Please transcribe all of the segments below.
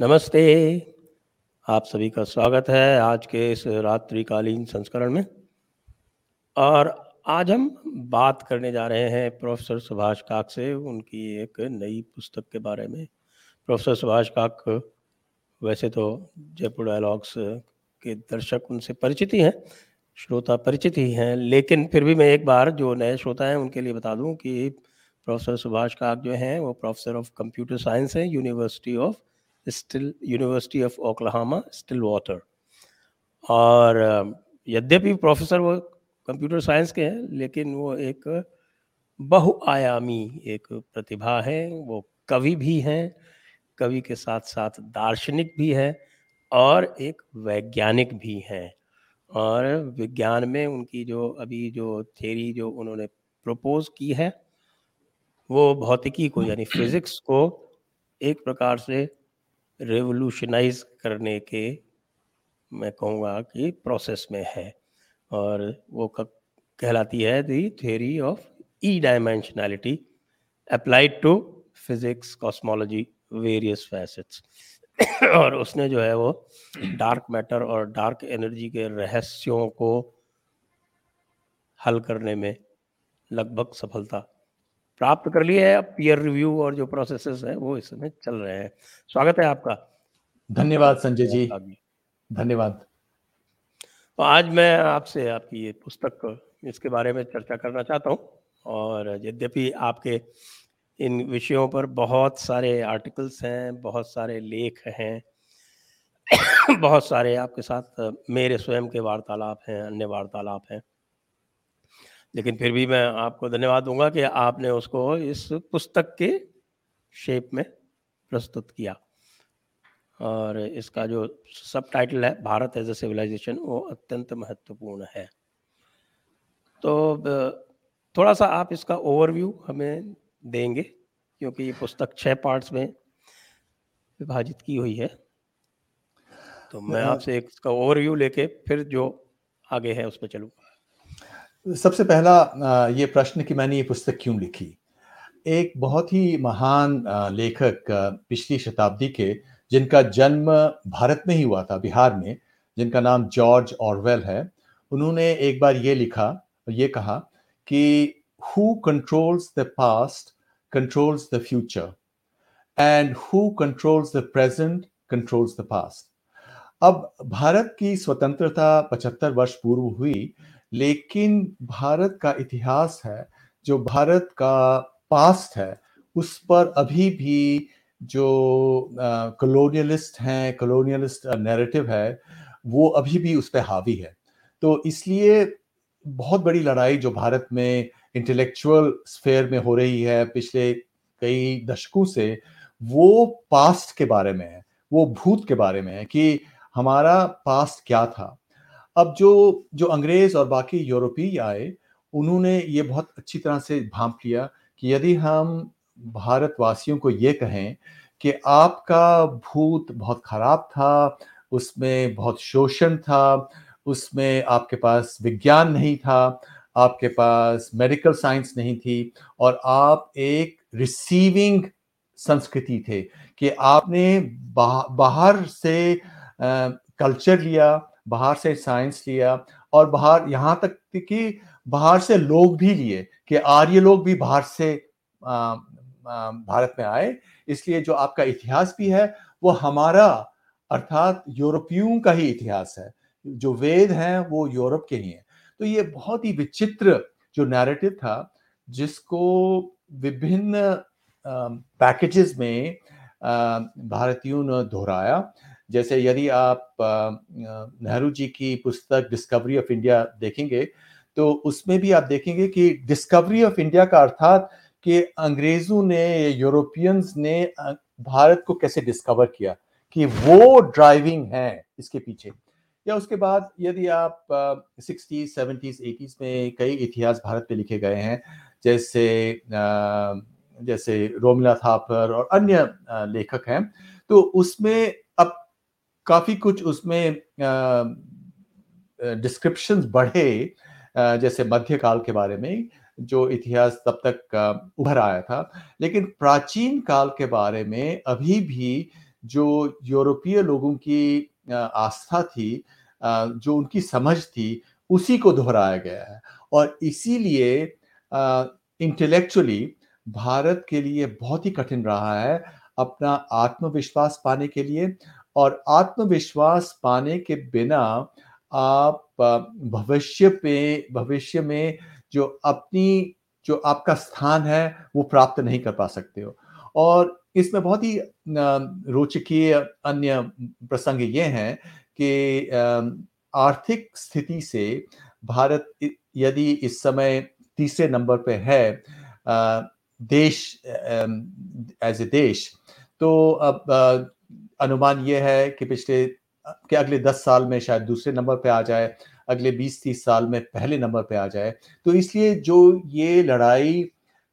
नमस्ते। आप सभी का स्वागत है आज के इस रात्रिकालीन संस्करण में। और आज हम बात करने जा रहे हैं प्रोफेसर सुभाष काक से, उनकी एक नई पुस्तक के बारे में। प्रोफेसर सुभाष काक, वैसे तो जयपुर डायलॉग्स के दर्शक उनसे परिचित ही हैं, श्रोता परिचित ही हैं, लेकिन फिर भी मैं एक बार जो नए श्रोता हैं, उनके लिए बता दूँ कि प्रोफेसर सुभाष काक जो हैं, वो प्रोफेसर ऑफ़ कंप्यूटर साइंस हैं, university of still university of Oklahoma Stillwater और यद्यपि प्रोफेसर वो कंप्यूटर साइंस के हैं, लेकिन वो एक बहुआयामी एक प्रतिभा है, वो कवि भी हैं, कवि के साथ साथ दार्शनिक भी हैं और एक वैज्ञानिक भी हैं। और विज्ञान में उनकी जो, अभी जो थेरी जो उन्होंने प्रपोज की है, वो भौतिकी को, यानी फिजिक्स को एक प्रकार से रेवोल्यूशनाइज करने के, मैं कहूँगा कि प्रोसेस में है। और वो कहलाती है the theory of e dimensionality applied to physics cosmology various facets और उसने जो है वो डार्क मैटर और डार्क एनर्जी के रहस्यों को हल करने में लगभग सफलता प्राप्त कर लिए है अब पीयर रिव्यू और जो प्रोसेसेस है वो इसमें चल रहे हैं। स्वागत है आपका। धन्यवाद संजय जी। धन्यवाद। तो आज मैं आपसे आपकी ये पुस्तक इसके बारे में चर्चा करना चाहता हूँ और यद्यपि आपके इन विषयों पर बहुत सारे आर्टिकल्स हैं बहुत सारे लेख हैं बहुत सारे आपके साथ मेरे स्वयं के वार्तालाप हैं अन्य वार्तालाप हैं। लेकिन फिर भी मैं आपको धन्यवाद दूँगा कि आपने उसको इस पुस्तक के शेप में प्रस्तुत किया। और इसका जो सब टाइटल है भारत एज ए सिविलाइजेशन वो अत्यंत महत्वपूर्ण है। तो थोड़ा सा आप इसका ओवरव्यू हमें देंगे क्योंकि ये पुस्तक छह पार्ट्स में विभाजित की हुई है। तो मैं आपसे एक इसका ओवरव्यू लेके फिर जो आगे है उस पर चलूँगा। सबसे पहला ये प्रश्न कि मैंने ये पुस्तक क्यों लिखी? एक बहुत ही महान लेखक पिछली शताब्दी के, जिनका जन्म भारत में ही हुआ था, बिहार में, जिनका नाम जॉर्ज ऑरवेल है, उन्होंने एक बार ये लिखा, ये कहा कि who controls the past controls the future and who controls the present controls the past अब भारत की स्वतंत्रता 75 वर्ष पूर्व हुई लेकिन भारत का इतिहास है, जो भारत का पास्ट है, उस पर अभी भी जो कॉलोनियलिस्ट हैं कॉलोनियलिस्ट नैरेटिव है, वो अभी भी उस पर हावी है। तो इसलिए बहुत बड़ी लड़ाई जो भारत में इंटेलेक्चुअल स्फेयर में हो रही है पिछले कई दशकों से, वो पास्ट के बारे में है, वो भूत के बारे में है कि हमारा पास्ट क्या था। अब जो जो अंग्रेज़ और बाकी यूरोपीय आए, उन्होंने ये बहुत अच्छी तरह से भांप लिया कि यदि हम भारतवासियों को ये कहें कि आपका भूत बहुत खराब था, उसमें बहुत शोषण था, उसमें आपके पास विज्ञान नहीं था, आपके पास मेडिकल साइंस नहीं थी और आप एक रिसीविंग संस्कृति थे कि आपने बाहर से कल्चर लिया बाहर से साइंस लिया और बाहर, यहाँ तक कि बाहर से लोग भी लिए कि आर्य लोग भी बाहर से भारत में आए। इसलिए जो आपका इतिहास भी है, वो हमारा, अर्थात यूरोपियों का ही इतिहास है। जो वेद हैं, वो यूरोप के ही हैं। तो ये बहुत ही विचित्र जो नैरेटिव था, जिसको विभिन्न पैकेजेस में भारतीयों ने दोहराया। जैसे यदि आप नेहरू जी की पुस्तक डिस्कवरी ऑफ़ इंडिया देखेंगे तो उसमें भी आप देखेंगे कि डिस्कवरी ऑफ़ इंडिया का अर्थात कि अंग्रेज़ों ने यूरोपियंस ने भारत को कैसे डिस्कवर किया कि वो ड्राइविंग है इसके पीछे। या उसके बाद यदि आप सिक्सटीज सेवेंटीज एटीज में कई इतिहास भारत पे लिखे गए हैं, जैसे जैसे रोमिला थापर और अन्य लेखक हैं तो उसमें काफ़ी कुछ उसमें डिस्क्रिप्शंस बढ़े जैसे मध्यकाल के बारे में, जो इतिहास तब तक उभर आया था। लेकिन प्राचीन काल के बारे में अभी भी जो यूरोपीय लोगों की आस्था थी जो उनकी समझ थी, उसी को दोहराया गया है। और इसीलिए इंटेलेक्चुअली भारत के लिए बहुत ही कठिन रहा है अपना आत्मविश्वास पाने के लिए। और आत्मविश्वास पाने के बिना आप भविष्य पे, भविष्य में जो अपनी, जो आपका स्थान है, वो प्राप्त नहीं कर पा सकते हो। और इसमें बहुत ही रोचकीय अन्य प्रसंग ये हैं कि आर्थिक स्थिति से भारत यदि इस समय तीसरे नंबर पे है देश एज ए देश तो अब अनुमान ये है कि पिछले, कि अगले दस साल में शायद दूसरे नंबर पे आ जाए, अगले बीस, तीस साल में पहले नंबर पे आ जाए। तो इसलिए जो ये लड़ाई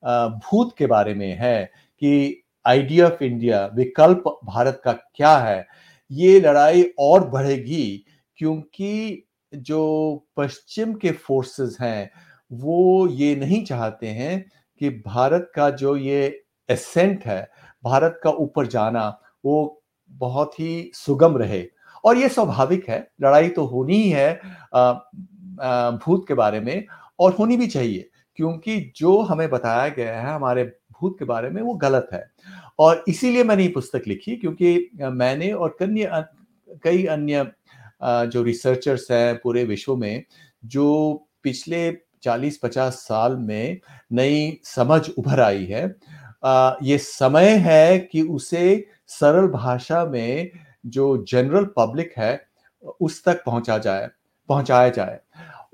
भूत के बारे में है कि आइडिया ऑफ़ इंडिया, विकल्प भारत का क्या है, ये लड़ाई और बढ़ेगी क्योंकि जो पश्चिम के फोर्सेस हैं, वो ये नहीं चाहते हैं कि भारत का जो ये एसेंट है, भारत का ऊपर जाना, वो बहुत ही सुगम रहे। और ये स्वाभाविक है, लड़ाई तो होनी ही है भूत के बारे में, और होनी भी चाहिए, क्योंकि जो हमें बताया गया है हमारे भूत के बारे में वो गलत है। और इसीलिए मैंने ये पुस्तक लिखी, क्योंकि मैंने और कन्य कई अन्य जो रिसर्चर्स हैं पूरे विश्व में, जो पिछले 40-50 साल में नई समझ उभर आई है। ये समय है कि उसे सरल भाषा में जो जनरल पब्लिक है, उस तक पहुँचा जाए, पहुँचाया जाए।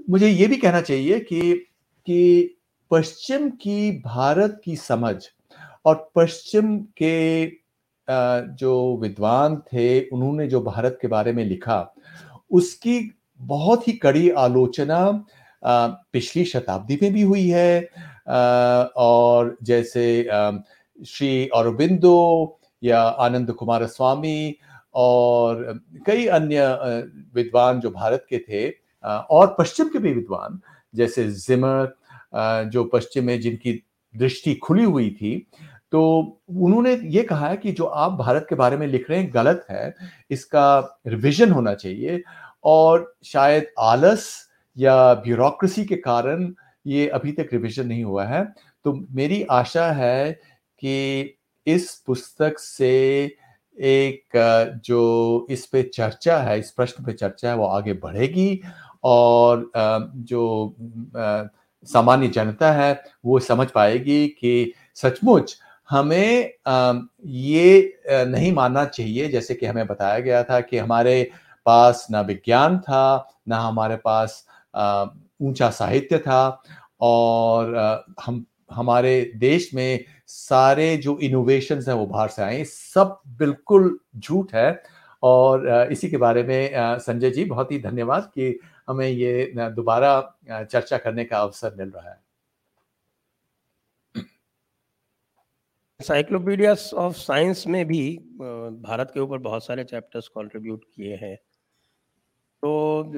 मुझे ये भी कहना चाहिए कि कि पश्चिम की भारत की समझ और पश्चिम के जो विद्वान थे, उन्होंने जो भारत के बारे में लिखा, उसकी बहुत ही कड़ी आलोचना पिछली शताब्दी में भी हुई है। और जैसे श्री अरबिंदो या आनंद कुमार स्वामी और कई अन्य विद्वान जो भारत के थे और पश्चिम के भी विद्वान, जैसे जिमर जो पश्चिम में जिनकी दृष्टि खुली हुई थी तो उन्होंने ये कहा है कि जो आप भारत के बारे में लिख रहे हैं, गलत है, इसका रिविजन होना चाहिए और शायद आलस या ब्यूरोक्रेसी के कारण ये अभी तक रिविजन नहीं हुआ है। तो मेरी आशा है कि इस पुस्तक से एक जो इस पे चर्चा है, इस प्रश्न पे चर्चा है, वो आगे बढ़ेगी और जो सामान्य जनता है, वो समझ पाएगी कि सचमुच हमें ये नहीं मानना चाहिए। जैसे कि हमें बताया गया था कि हमारे पास ना विज्ञान था, ना हमारे पास ऊँचा साहित्य था और हम हमारे देश में सारे जो इनोवेशन हैं वो बाहर से आए सब बिल्कुल झूठ है। और इसी के बारे में संजय जी बहुत ही धन्यवाद कि हमें ये दोबारा चर्चा करने का अवसर मिल रहा है। साइक्लोपीडिया ऑफ़ साइंस में भी भारत के ऊपर बहुत सारे चैप्टर्स कंट्रीब्यूट किए हैं। तो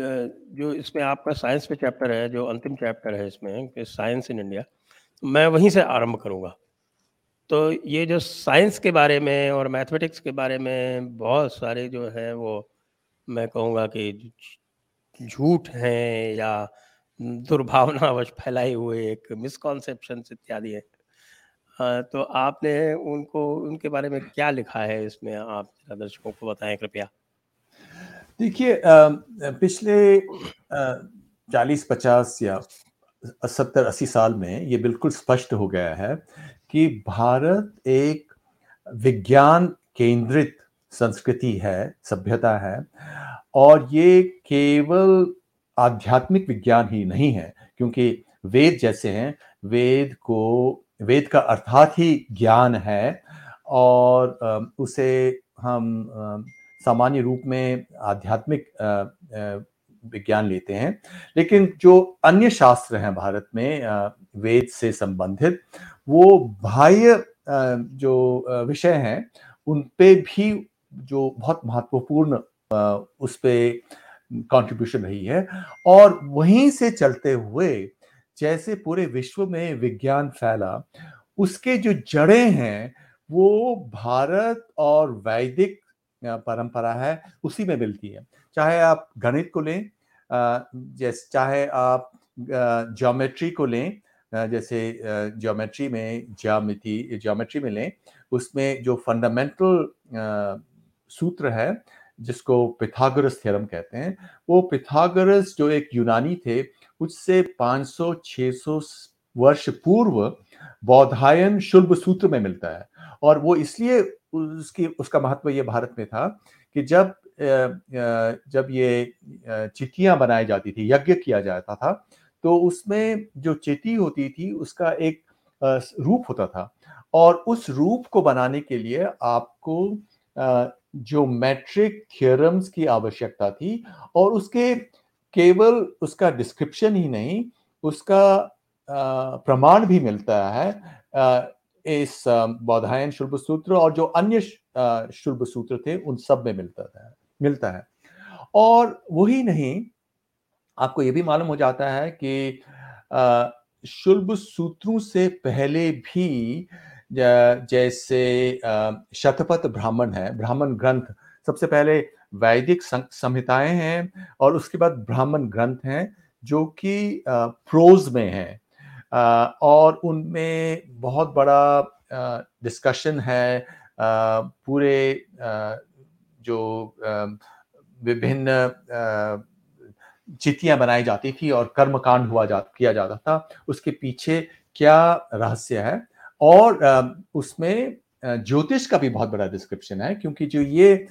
जो इसमें आपका साइंस पे चैप्टर है, जो अंतिम चैप्टर है इसमें साइंस इन इंडिया मैं वहीं से आरंभ करूँगा। तो ये जो साइंस के बारे में और मैथमेटिक्स के बारे में बहुत सारे जो हैं वो मैं कहूँगा कि झूठ हैं या दुर्भावनावश फैलाए हुए एक मिसकॉन्सेप्शन इत्यादि है। तो आपने उनको, उनके बारे में क्या लिखा है इसमें आप दर्शकों को बताएँ कृपया। देखिए पिछले चालीस पचास या सत्तर अस्सी साल में ये बिल्कुल स्पष्ट हो गया है कि भारत एक विज्ञान केंद्रित संस्कृति है, सभ्यता है, और ये केवल आध्यात्मिक विज्ञान ही नहीं है, क्योंकि वेद जैसे हैं, वेद को, वेद का अर्थात ही ज्ञान है, और उसे हम सामान्य रूप में आध्यात्मिक विज्ञान लेते हैं। लेकिन जो अन्य शास्त्र हैं भारत में वेद से संबंधित, वो बाह्य जो विषय हैं, उन पे भी जो बहुत महत्वपूर्ण उस पर कॉन्ट्रीब्यूशन रही है। और वहीं से चलते हुए, जैसे पूरे विश्व में विज्ञान फैला, उसके जो जड़ें हैं, वो भारत और वैदिक परंपरा है, उसी में मिलती है। चाहे आप गणित को लें जैसे चाहे आप ज्योमेट्री को लें जैसे ज्योमेट्री में ज्यामिति, ज्योमेट्री में लें, उसमें जो फंडामेंटल सूत्र है, जिसको पिथागोरस थ्योरम कहते हैं, वो पिथागोरस जो एक यूनानी थे, उससे 500-600 वर्ष पूर्व बौधायन शुल्भ सूत्र में मिलता है। और वो इसलिए उसकी, उसका महत्व ये भारत में था कि जब जब ये चिट्ठियाँ बनाई जाती थी, यज्ञ किया जाता था तो उसमें जो चिट्ठी होती थी, उसका एक रूप होता था। और उस रूप को बनाने के लिए आपको जो मैट्रिक थियोरम्स की आवश्यकता थी और उसके केवल उसका डिस्क्रिप्शन ही नहीं, उसका प्रमाण भी मिलता है इस बौधायन शुल्भ सूत्र और जो अन्य शुल्भ सूत्र थे, उन सब में मिलता था। मिलता है। और वही नहीं, आपको ये भी मालूम हो जाता है कि शुल्भ सूत्रों से पहले भी जैसे शतपथ ब्राह्मण है, ब्राह्मण ग्रंथ, सबसे पहले वैदिक संहिताएँ हैं और उसके बाद ब्राह्मण ग्रंथ हैं जो कि प्रोज में हैं। और उनमें बहुत बड़ा डिस्कशन है पूरे जो विभिन्न चितियाँ बनाई जाती थी और कर्मकांड हुआ जा, किया जाता था, उसके पीछे क्या रहस्य है? और उसमें ज्योतिष का भी बहुत बड़ा डिस्क्रिप्शन है, क्योंकि जो ये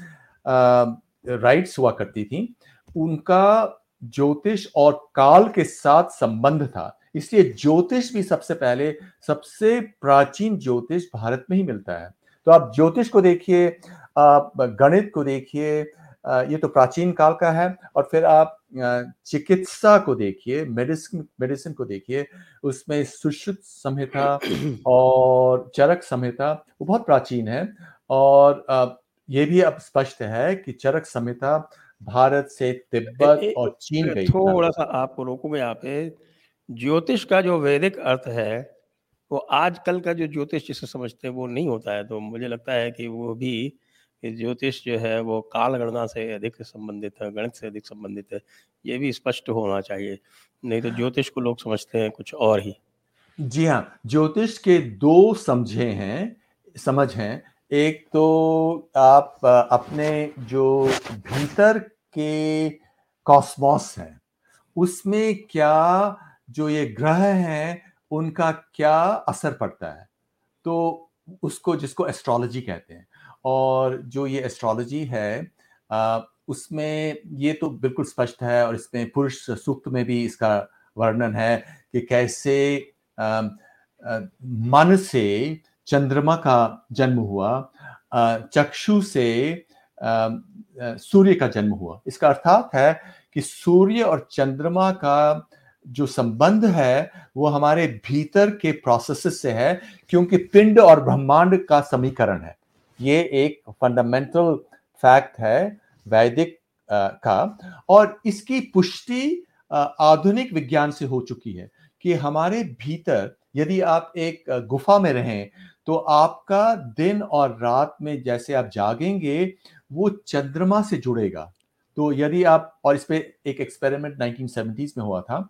राइट्स हुआ करती थी, उनका ज्योतिष और काल के साथ संबंध था। इसलिए ज्योतिष भी सबसे पहले, सबसे प्राचीन ज्योतिष भारत में ही मिलता है। तो आप ज्योतिष को देखिए आप गणित को देखिए ये तो प्राचीन काल का है और फिर आप चिकित्सा को देखिए मेडिसिन मेडिसिन को देखिए उसमें सुश्रुत संहिता और चरक संहिता वो बहुत प्राचीन है और ये भी अब स्पष्ट है कि चरक संहिता भारत से तिब्बत और चीन गई थोड़ा सा आपको रोकू मैं यहाँ पे ज्योतिष का जो वैदिक अर्थ है वो आजकल का जो ज्योतिष जिसे समझते हैं वो नहीं होता है तो मुझे लगता है कि वो भी ज्योतिष जो है वो काल गणना से अधिक संबंधित है, गणित से अधिक संबंधित है, ये भी स्पष्ट होना चाहिए। नहीं तो ज्योतिष को लोग समझते हैं कुछ और ही। जी हाँ ज्योतिष के दो समझे हैं, समझ हैं। एक तो आप अपने जो भीतर के कॉस्मोस है, उसमें क्या जो ये ग्रह हैं, उनका क्या असर पड़ता है? तो उसको जिसको एस्ट्रोलॉजी कहते हैं। और जो ये एस्ट्रोलॉजी है उसमें ये तो बिल्कुल स्पष्ट है और इसमें पुरुष सूक्त में भी इसका वर्णन है कि कैसे मन से चंद्रमा का जन्म हुआ चक्षु से सूर्य का जन्म हुआ। इसका अर्थात है कि सूर्य और चंद्रमा का जो संबंध है, वो हमारे भीतर के प्रोसेस से है, क्योंकि पिंड और ब्रह्मांड का समीकरण है। ये एक फंडामेंटल फैक्ट है, वैदिक का। और इसकी पुष्टि आधुनिक विज्ञान से हो चुकी है कि हमारे भीतर यदि आप एक गुफा में रहें तो आपका दिन और रात में जैसे आप जागेंगे, वो चंद्रमा से जुड़ेगा। तो यदि आप, और इस पर एक एक्सपेरिमेंट 1970s में हुआ था,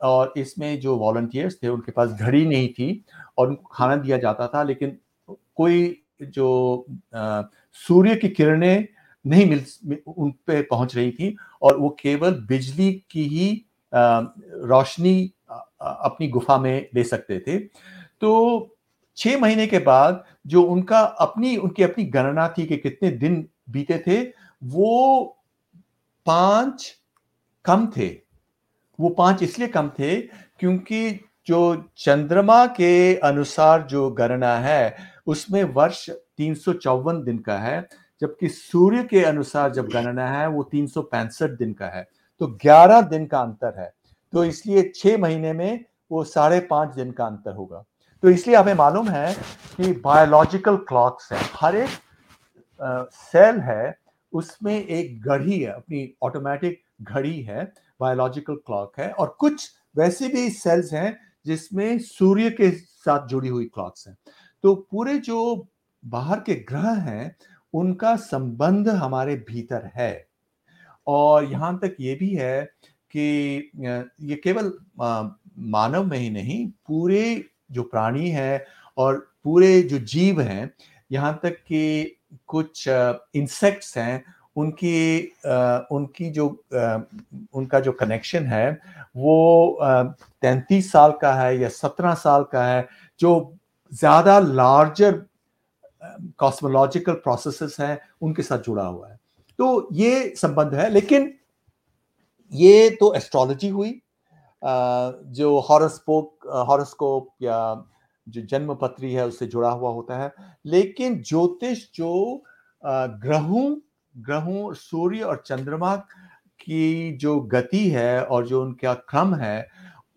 और इसमें जो वॉल्टियर्स थे, उनके पास घड़ी नहीं थी, और उनको खाना दिया जाता था, लेकिन कोई जो सूर्य की किरणें नहीं मिल, उन पे पहुँच रही थी और वो केवल बिजली की ही रोशनी अपनी गुफा में ले सकते थे। तो छह महीने के बाद जो उनका अपनी, उनकी अपनी गणना थी कि कितने दिन बीते थे, वो पाँच कम थे। वो पाँच इसलिए कम थे क्योंकि जो चंद्रमा के अनुसार जो गणना है, उसमें वर्ष तीन सौ चौवन दिन का है, जबकि सूर्य के अनुसार जब गणना है, वो तीन सौ पैंसठ दिन का है। तो 11 दिन का अंतर है। तो इसलिए छह महीने में वो साढ़े पाँच दिन का अंतर होगा। तो इसलिए हमें मालूम है कि बायोलॉजिकल क्लॉक्स है। हर एक सेल है, उसमें एक घड़ी है, अपनी ऑटोमेटिक घड़ी है बायोलॉजिकल क्लॉक है, और कुछ वैसे भी सेल्स हैं जिसमें सूर्य के साथ जुड़ी हुई क्लॉक्स हैं। तो पूरे जो बाहर के ग्रह हैं, उनका संबंध हमारे भीतर है। और यहाँ तक ये भी है कि ये केवल मानव में ही नहीं, पूरे जो प्राणी है और पूरे जो जीव हैं, यहाँ तक कि कुछ इंसेक्ट्स हैं उनकी उनकी जो उनका जो कनेक्शन है, वो तैंतीस साल का है या सत्रह साल का है, जो ज़्यादा लार्जर कॉस्मोलॉजिकल प्रोसेसेस हैं, उनके साथ जुड़ा हुआ है। तो ये संबंध है, लेकिन ये तो एस्ट्रोलॉजी हुई जो हॉरोस्कोप हॉरोस्कोप या जो जन्म पत्री है, उससे जुड़ा हुआ होता है। लेकिन ज्योतिष जो ग्रहों ग्रहों, सूर्य और चंद्रमा की जो गति है और जो उनका क्रम है,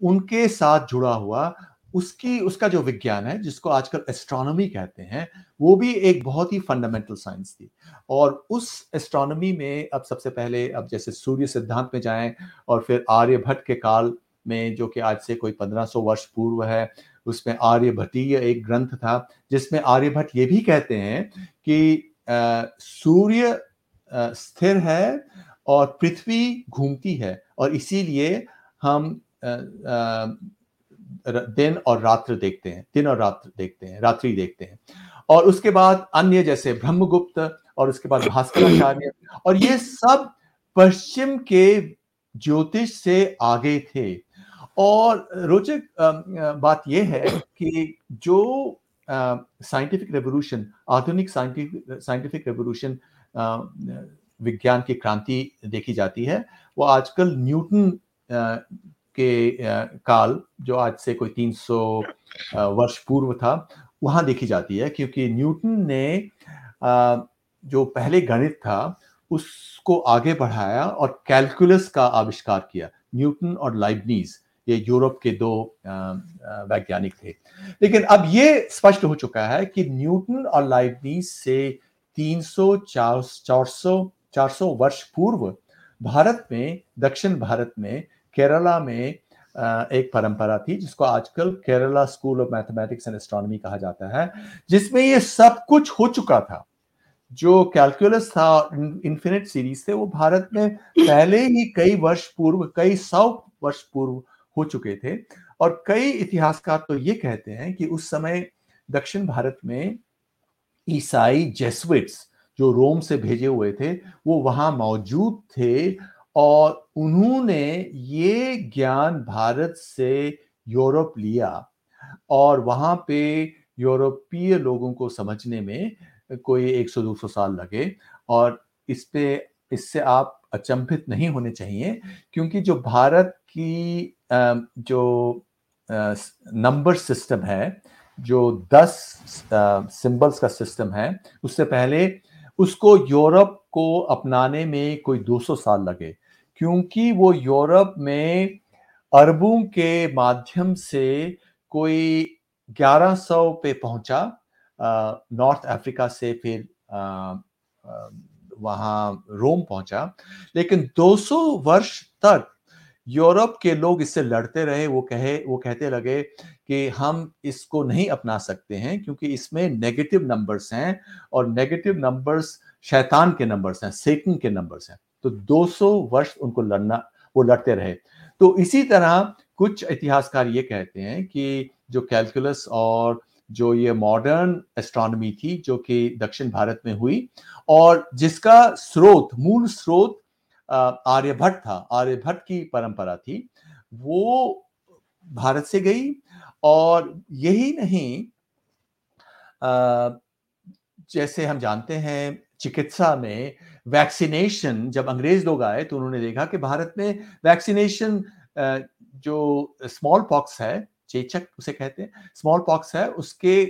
उनके साथ जुड़ा हुआ, उसकी, उसका जो विज्ञान है, जिसको आजकल एस्ट्रोनॉमी कहते हैं, वो भी एक बहुत ही फंडामेंटल साइंस थी। और उस एस्ट्रोनॉमी में अब सबसे पहले, अब जैसे सूर्य सिद्धांत में जाएँ और फिर आर्यभट्ट के काल में, जो कि आज से कोई 1500 वर्ष पूर्व है, उसमें आर्यभट्टीय एक ग्रंथ था, जिसमें आर्यभट्ट ये भी कहते हैं कि सूर्य स्थिर है और पृथ्वी घूमती है और इसीलिए हम दिन और रात्र देखते हैं, दिन और रात्र देखते हैं, रात्रि देखते हैं। और उसके बाद अन्य जैसे ब्रह्मगुप्त और उसके बाद भास्कराचार्य और ये सब पश्चिम के ज्योतिष से आगे थे। और रोचक बात यह है कि जो साइंटिफिक रेवोल्यूशन आधुनिक साइंटिफिक साइंटिफिक रेवोल्यूशन विज्ञान की क्रांति देखी जाती है। वो आजकल न्यूटन के काल, जो आज से कोई 300 वर्ष पूर्व था, वहाँ देखी जाती है, क्योंकि न्यूटन ने जो पहले गणित था, उसको आगे बढ़ाया और कैलकुलस का आविष्कार किया, न्यूटन और लाइबनीज, ये यूरोप के दो वैज्ञानिक थे। लेकिन अब ये स्पष्ट हो चुका है कि न्यूटन और लाइबनीज से 300 400 400 वर्ष पूर्व भारत में, दक्षिण भारत में, केरला में एक परंपरा थी, जिसको आजकल Kerala school of mathematics and astronomy कहा जाता है, जिसमें ये सब कुछ हो चुका था। जो कैलकुलस था इन्फिनिट सीरीज़ थे, वो भारत में पहले ही कई वर्ष पूर्व, कई सौ वर्ष पूर्व हो चुके थे। और कई इतिहासकार तो ये कहते हैं कि उस समय दक्षिण भारत में ईसाई जेसविट्स जो रोम से भेजे हुए थे, वो वहाँ मौजूद थे और उन्होंने ये ज्ञान भारत से यूरोप लिया और वहाँ पे यूरोपीय लोगों को समझने में कोई 100-200 साल लगे और इस पे, इससे आप अचंभित नहीं होने चाहिए क्योंकि जो भारत की जो नंबर सिस्टम है जो 10 सिंबल्स का सिस्टम है, उससे पहले उसको यूरोप को अपनाने में कोई 200 साल लगे, क्योंकि वो यूरोप में अरबों के माध्यम से कोई 1100 पे पहुँचा नॉर्थ अफ्रीका से फिर वहाँ रोम पहुँचा, लेकिन 200 वर्ष तक यूरोप के लोग इससे लड़ते रहे, वो कहे, वो कहते लगे कि हम इसको नहीं अपना सकते हैं क्योंकि इसमें नेगेटिव नंबर्स हैं और नेगेटिव नंबर्स शैतान के नंबर्स हैं सेटन के नंबर्स हैं। तो 200 वर्ष उनको लड़ना, वो लड़ते रहे। तो इसी तरह कुछ इतिहासकार ये कहते हैं कि जो कैलकुलस और जो ये मॉडर्न एस्ट्रोनॉमी थी, जो कि दक्षिण भारत में हुई और जिसका स्रोत, मूल स्रोत आर्यभट्ट था, आर्यभट्ट की परंपरा थी। वो भारत से गई और यही नहीं जैसे हम जानते हैं, चिकित्सा में वैक्सीनेशन जब अंग्रेज़ लोग आए तो उन्होंने देखा कि भारत में वैक्सीनेशन जो स्मॉल पॉक्स है, चेचक उसे कहते हैं, स्मॉल पॉक्स है, उसके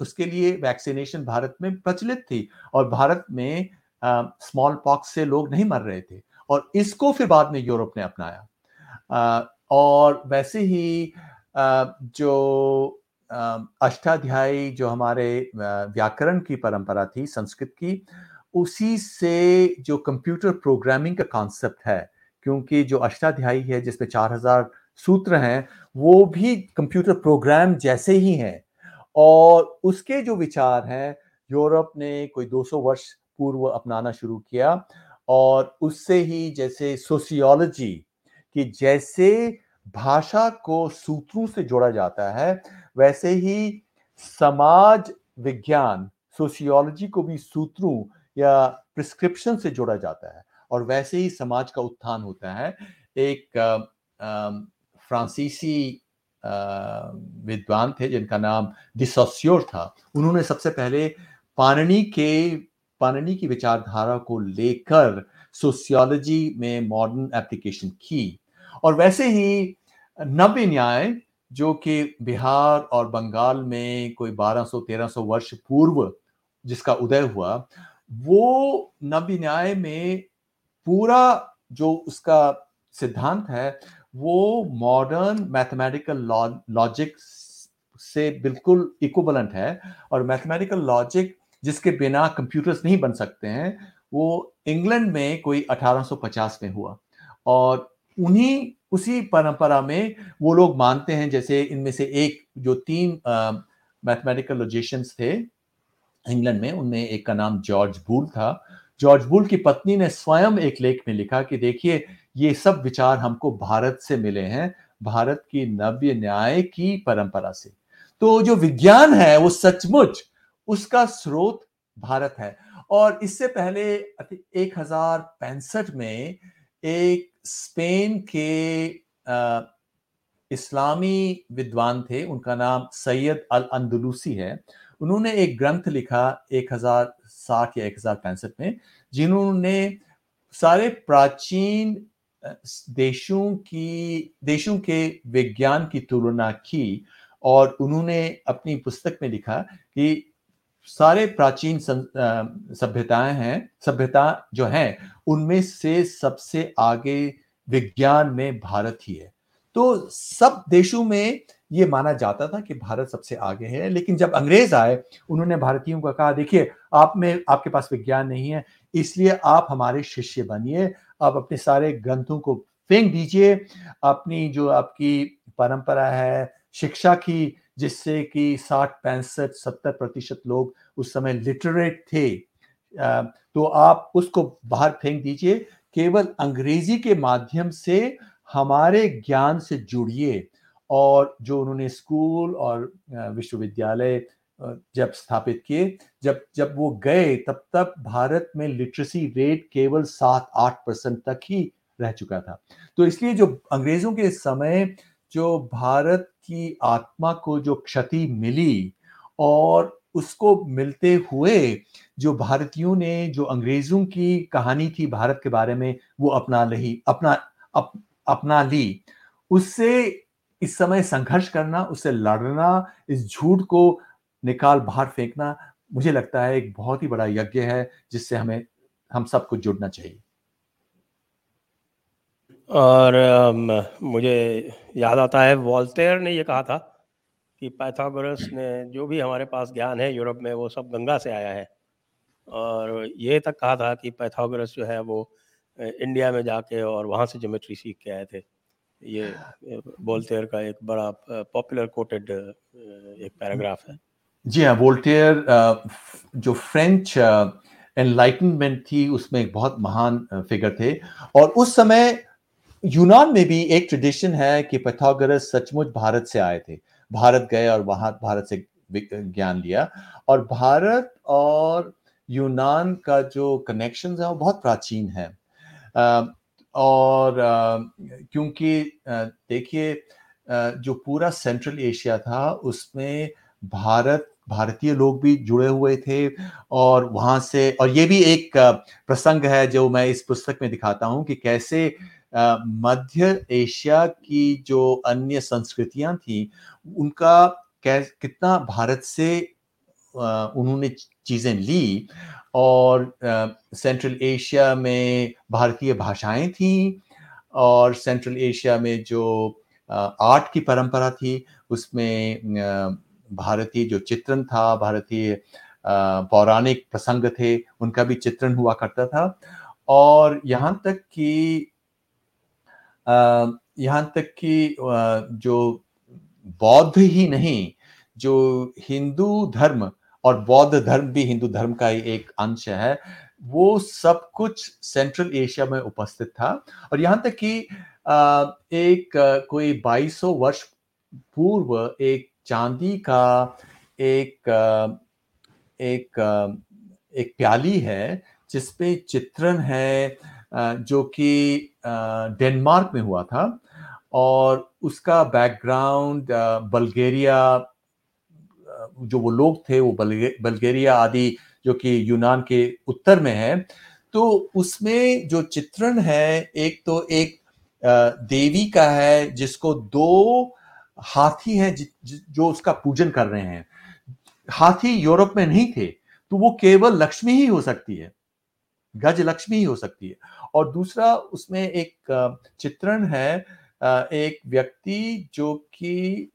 उसके लिए वैक्सीनेशन भारत में प्रचलित थी और भारत में स्मॉल पॉक्स से लोग नहीं मर रहे थे। और इसको फिर बाद में यूरोप ने अपनाया। और वैसे ही जो अष्टाध्यायी जो हमारे व्याकरण की परंपरा थी, संस्कृत की, उसी से जो कंप्यूटर प्रोग्रामिंग का कॉन्सेप्ट है, क्योंकि जो अष्टाध्यायी है, जिसमें चार हज़ार सूत्र हैं, वो भी कंप्यूटर प्रोग्राम जैसे ही हैं। और उसके जो विचार हैं, यूरोप ने कोई 200 वर्ष पूर्व अपनाना शुरू किया और उससे ही जैसे सोशियोलॉजी कि जैसे भाषा को सूत्रों से जोड़ा जाता है, वैसे ही समाज विज्ञान सोशियोलॉजी को भी सूत्रों या प्रिस्क्रिप्शन से जोड़ा जाता है। और वैसे ही समाज का उत्थान होता है। एक फ्रांसीसी विद्वान थे जिनका नाम डिसोसियोर था। उन्होंने सबसे पहले पाणनी के पाणनी की विचारधारा को लेकर सोशियोलॉजी में मॉडर्न एप्लीकेशन की। और वैसे ही नव्य न्याय, जो कि बिहार और बंगाल में कोई 1200-1300 वर्ष पूर्व जिसका उदय हुआ, वो नव्य न्याय में पूरा जो उसका सिद्धांत है, वो मॉडर्न मैथमेटिकल लॉजिक से बिल्कुल इक्वलेंट है। और मैथमेटिकल लॉजिक जिसके बिना कंप्यूटर्स नहीं बन सकते हैं, वो इंग्लैंड में कोई 1850 में हुआ। और उन्हीं, उसी परंपरा में वो लोग मानते हैं, जैसे इनमें से एक, जो तीन मैथमेटिकल लॉजिशियंस थे इंग्लैंड में, उनमें एक का नाम जॉर्ज बूल था। जॉर्ज बूल की पत्नी ने स्वयं एक लेख में लिखा कि देखिए, ये सब विचार हमको भारत से मिले हैं, भारत की नव्य न्याय की परंपरा से। तो जो विज्ञान है, वो सचमुच उसका स्रोत भारत है। और इससे पहले एक हज़ार पैंसठ में एक स्पेन के आ, इस्लामी विद्वान थे उनका नाम सैयद अल अंदलूसी है। उन्होंने एक ग्रंथ लिखा एक हज़ार साठ या एक हज़ार पैंसठ में जिन्होंने सारे प्राचीन देशों की देशों के विज्ञान की तुलना की और उन्होंने अपनी पुस्तक में लिखा कि सारे प्राचीन सभ्यताएँ हैं, सभ्यता जो हैं, उनमें से सबसे आगे विज्ञान में भारत ही है। तो सब देशों में ये माना जाता था कि भारत सबसे आगे है, लेकिन जब अंग्रेज़ आए, उन्होंने भारतीयों को कहा, देखिए, आप में, आपके पास विज्ञान नहीं है, इसलिए आप हमारे शिष्य बनिए, आप अपने सारे ग्रंथों को फेंक दीजिए, अपनी जो आपकी परंपरा है, शिक्षा की जिससे कि साठ, पैंसठ, सत्तर प्रतिशत लोग उस समय लिटरेट थे। तो आप उसको बाहर फेंक दीजिए। केवल अंग्रेज़ी के माध्यम से हमारे ज्ञान से जुड़िए और जो उन्होंने स्कूल और विश्वविद्यालय जब स्थापित किए, जब जब वो गए, तब तक भारत में लिटरेसी रेट केवल सात, आठ परसेंट तक ही रह चुका था। तो इसलिए जो अंग्रेज़ों के समय जो भारत की आत्मा को जो क्षति मिली और उसको मिलते हुए जो भारतीयों ने जो अंग्रेज़ों की कहानी थी भारत के बारे में वो अपना ली अपना अप, अपना ली। उससे इस समय संघर्ष करना उससे लड़ना इस झूठ को निकाल बाहर फेंकना मुझे लगता है एक बहुत ही बड़ा यज्ञ है जिससे हमें हम सबको जुड़ना चाहिए। और मुझे याद आता है वॉल्टेयर ने ये कहा था कि पैथागोरस ने जो भी हमारे पास ज्ञान है यूरोप में वो सब गंगा से आया है। और ये तक कहा था कि पैथागोरस जो है वो इंडिया में जाके और वहाँ से ज्योमेट्री सीख के आए थे। ये वोल्टेयर का एक बड़ा पॉपुलर कोटेड एक पैराग्राफ है। जी हाँ वोल्टेयर जो फ्रेंच एनलाइटनमेंट थी उसमें एक बहुत महान फिगर थे। और उस समय यूनान में भी एक ट्रेडिशन है कि पैथागोरस सचमुच भारत से आए थे। भारत गए और वहाँ, भारत से ज्ञान लिया। और भारत और यूनान का जो कनेक्शन है, वो बहुत प्राचीन है। और क्योंकि देखिए जो पूरा सेंट्रल एशिया था, उसमें भारत, भारतीय लोग भी जुड़े हुए थे और वहाँ से, और ये भी एक प्रसंग है जो मैं इस पुस्तक में दिखाता हूँ कि कैसे मध्य एशिया की जो अन्य संस्कृतियाँ थी, उनका कितना भारत से उन्होंने चीज़ें ली और सेंट्रल एशिया में भारतीय भाषाएँ थी और सेंट्रल एशिया में जो आर्ट की परंपरा थी, उसमें भारतीय जो चित्रण था, भारतीय पौराणिक प्रसंग थे, उनका भी चित्रण हुआ करता था और यहाँ तक कि यहाँ तक कि जो बौद्ध ही नहीं, जो हिंदू धर्म और बौद्ध धर्म भी हिंदू धर्म का ही एक अंश है, वो सब कुछ सेंट्रल एशिया में उपस्थित था। और यहाँ तक कि एक कोई 2200 वर्ष पूर्व एक चांदी का एक एक एक प्याली है, जिसपे चित्रण है जो कि डेनमार्क में हुआ था और उसका बैकग्राउंड बल्गेरिया जो वो लोग थे वो बल्गेरिया आदि जो कि यूनान के उत्तर में है तो उसमें जो चित्रण है, एक तो एक देवी का है जिसको दो हाथी हैं जो उसका पूजन कर रहे हैं। हाथी यूरोप में नहीं थे तो वो केवल लक्ष्मी ही हो सकती है। गज लक्ष्मी ही हो सकती है। और दूसरा उसमें एक चित्रण है एक व्यक्ति जो कि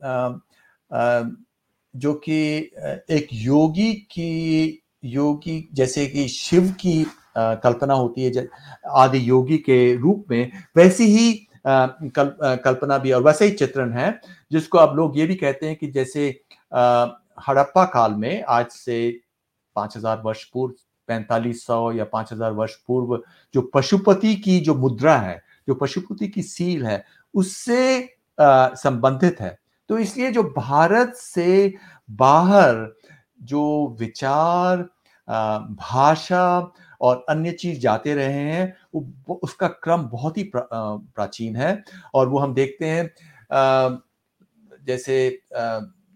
जो कि एक योगी की योगी जैसे कि शिव की कल्पना होती है आदि योगी के रूप में वैसी ही कल, कल्पना भी और वैसे ही चित्रण है जिसको अब लोग ये भी कहते हैं कि जैसे हड़प्पा काल में आज से पाँच हज़ार वर्ष पूर्व पैंतालीस सौ या पाँच हज़ार वर्ष पूर्व जो पशुपति की जो मुद्रा है जो पशुपति की सील है उससे संबंधित है। तो इसलिए जो भारत से बाहर जो विचार भाषा और अन्य चीज़ जाते रहे हैं वो उसका क्रम बहुत ही प्रा, प्राचीन है और वो हम देखते हैं जैसे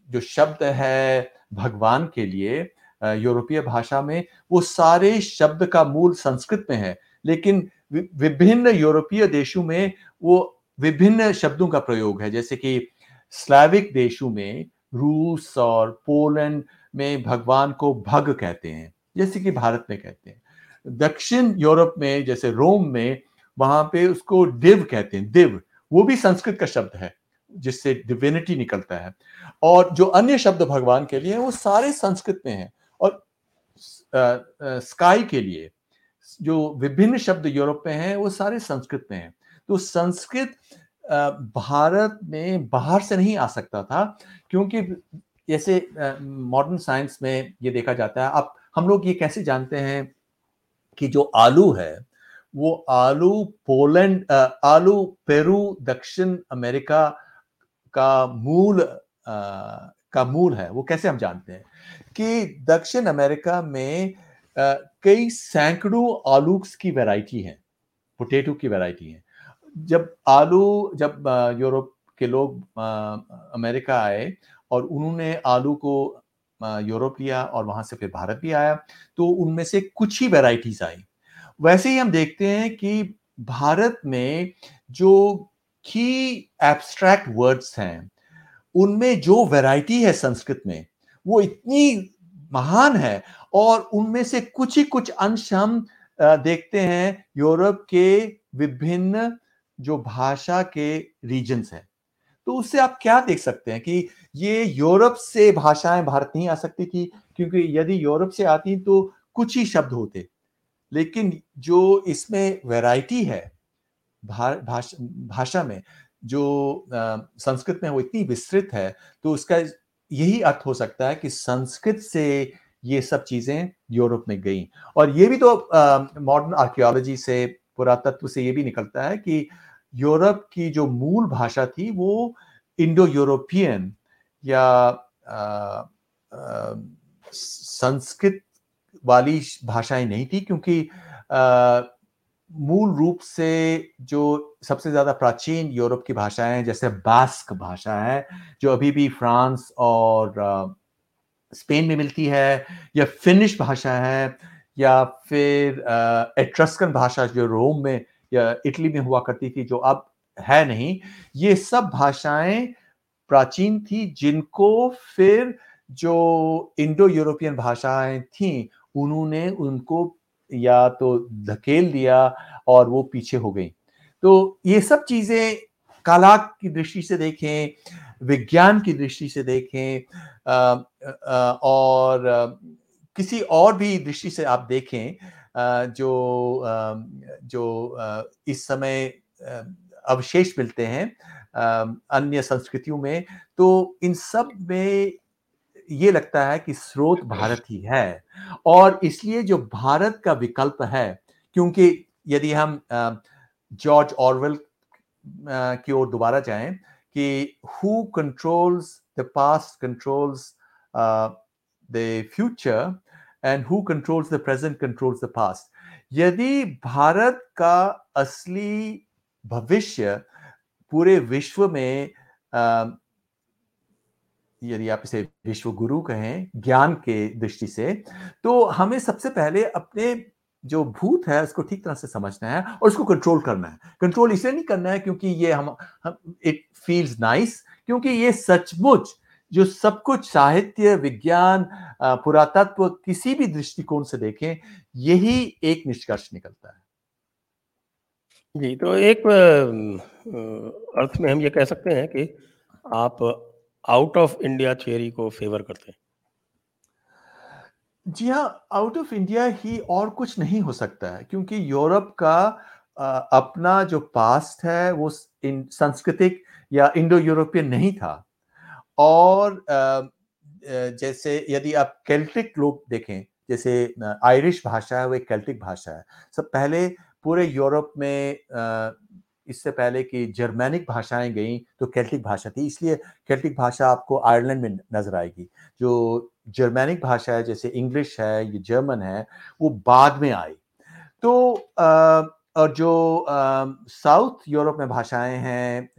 जो शब्द है भगवान के लिए यूरोपीय भाषा में वो सारे शब्द का मूल संस्कृत में है, लेकिन विभिन्न यूरोपीय देशों में वो विभिन्न शब्दों का प्रयोग है। जैसे कि स्लैविक देशों में रूस और पोलैंड में भगवान को भग कहते हैं, जैसे कि भारत में कहते हैं। दक्षिण यूरोप में, जैसे रोम में, वहाँ पे उसको दिव कहते हैं। दिव, वो भी संस्कृत का शब्द है, जिससे डिविनिटी निकलता है। और जो अन्य शब्द भगवान के लिए वो सारे संस्कृत में हैं। और स्काई के लिए, जो विभिन्न शब्द यूरोप में हैं, वो सारे संस्कृत में हैं। तो संस्कृत भारत में बाहर से नहीं आ सकता था, क्योंकि जैसे मॉडर्न साइंस में ये देखा जाता है अब हम लोग ये कैसे जानते हैं कि जो आलू है, वो आलू पोलैंड आलू पेरू दक्षिण अमेरिका का मूल का मूल है वो कैसे हम जानते हैं? कि दक्षिण अमेरिका में आ, कई सैकड़ों आलू की वैरायटी है पोटेटो की वैरायटी है। जब आलू जब यूरोप के लोग अमेरिका आए और उन्होंने आलू को यूरोप लिया और वहाँ से फिर भारत भी आया तो उनमें से कुछ ही वैरायटीज आई। वैसे ही हम देखते हैं कि भारत में जो की एब्स्ट्रैक्ट वर्ड्स हैं उनमें जो वैरायटी है संस्कृत में, वो इतनी महान है और उनमें से कुछ ही कुछ अंश हम देखते हैं यूरोप के विभिन्न जो भाषा के रीजन्स हैं। तो उससे आप क्या देख सकते हैं कि ये यूरोप से भाषाएँ भारत नहीं आ सकती थी, क्योंकि यदि यूरोप से आती तो कुछ ही शब्द होते। लेकिन जो इसमें वैरायटी है भाषा भाषा में जो संस्कृत में वो इतनी विस्तृत है तो उसका यही अर्थ हो सकता है कि संस्कृत से ये सब चीज़ें यूरोप में गई। और ये भी तो मॉडर्न आर्कियोलॉजी से पुरातत्व से ये भी निकलता है कि यूरोप की जो मूल भाषा थी वो इंडो यूरोपियन या संस्कृत वाली भाषाएँ नहीं थी क्योंकि आ, मूल रूप से जो सबसे ज़्यादा प्राचीन यूरोप की भाषाएँ हैं, जैसे बास्क भाषा है, जो अभी भी फ्रांस और स्पेन में मिलती है, या फिनिश भाषा है, या फिर एट्रस्कन भाषा जो रोम में या इटली में हुआ करती थी, जो अब है नहीं, ये सब भाषाएँ प्राचीन थी, जिनको फिर जो इंडो यूरोपियन भाषाएँ थी, उन्होंने उनको या तो धकेल दिया और वो पीछे हो गई। तो ये सब चीज़ें कला की दृष्टि से देखें विज्ञान की दृष्टि से देखें आ, आ, और आ, किसी और भी दृष्टि से आप देखें जो जो इस समय अवशेष मिलते हैं अन्य संस्कृतियों में तो इन सब में ये लगता है कि स्रोत भारत ही है। और इसलिए जो भारत का विकल्प है क्योंकि यदि हम जॉर्ज ऑरवेल की ओर दोबारा जाएँ कि who controls the past controls the future and who controls the present controls the past यदि भारत का असली भविष्य पूरे विश्व में यदि आप इसे विश्व गुरु कहें ज्ञान के दृष्टि से तो हमें सबसे पहले अपने जो भूत है उसको ठीक तरह से समझना है और उसको कंट्रोल करना है। कंट्रोल इसलिए नहीं करना है क्योंकि ये हम, इट फील्स नाइस क्योंकि ये सचमुच जो सब कुछ साहित्य विज्ञान पुरातत्व किसी भी दृष्टिकोण से देखें यही एक निष्कर्ष निकलता है। जी तो एक अर्थ में हम ये कह सकते हैं कि आप आउट ऑफ़ इंडिया थियोरी को फेवर करते हैं? जी हाँ आउट ऑफ़ इंडिया ही और कुछ नहीं हो सकता है क्योंकि यूरोप का आ, अपना जो पास्ट है वो सांस्कृतिक या इंडो यूरोपियन नहीं था। और आ, जैसे यदि आप केल्टिक लोग देखें जैसे आयरिश भाषा है वो एक केल्टिक भाषा है। सब पहले पूरे यूरोप में इससे पहले कि जर्मैनिक भाषाएँ गई तो केल्टिक भाषा थी। इसलिए केल्टिक भाषा आपको आयरलैंड में नज़र आएगी। जो जर्मैनिक भाषा है जैसे इंग्लिश है ये जर्मन है वो बाद में आई। तो आ, और जो साउथ यूरोप में भाषाएँ हैं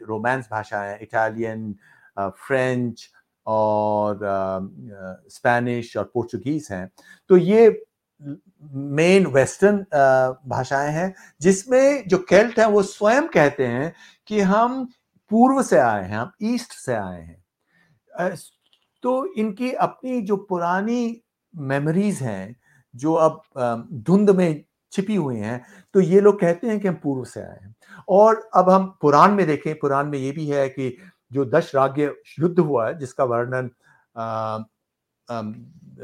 रोमांस भाषाएँ इटालियन फ्रेंच और स्पेनिश और पोर्चुगीज हैं तो ये मेन वेस्टर्न भाषाएँ हैं, जिसमें जो केल्ट हैं, वो स्वयं कहते हैं कि हम पूर्व से आए हैं, हम ईस्ट से आए हैं। तो इनकी अपनी जो पुरानी मेमोरीज हैं, जो अब धुंध में छिपी हुई हैं तो ये लोग कहते हैं कि हम पूर्व से आए हैं। और अब हम पुराण में देखें, पुराण में ये भी है कि जो दश राज्य युद्ध हुआ है, जिसका वर्णन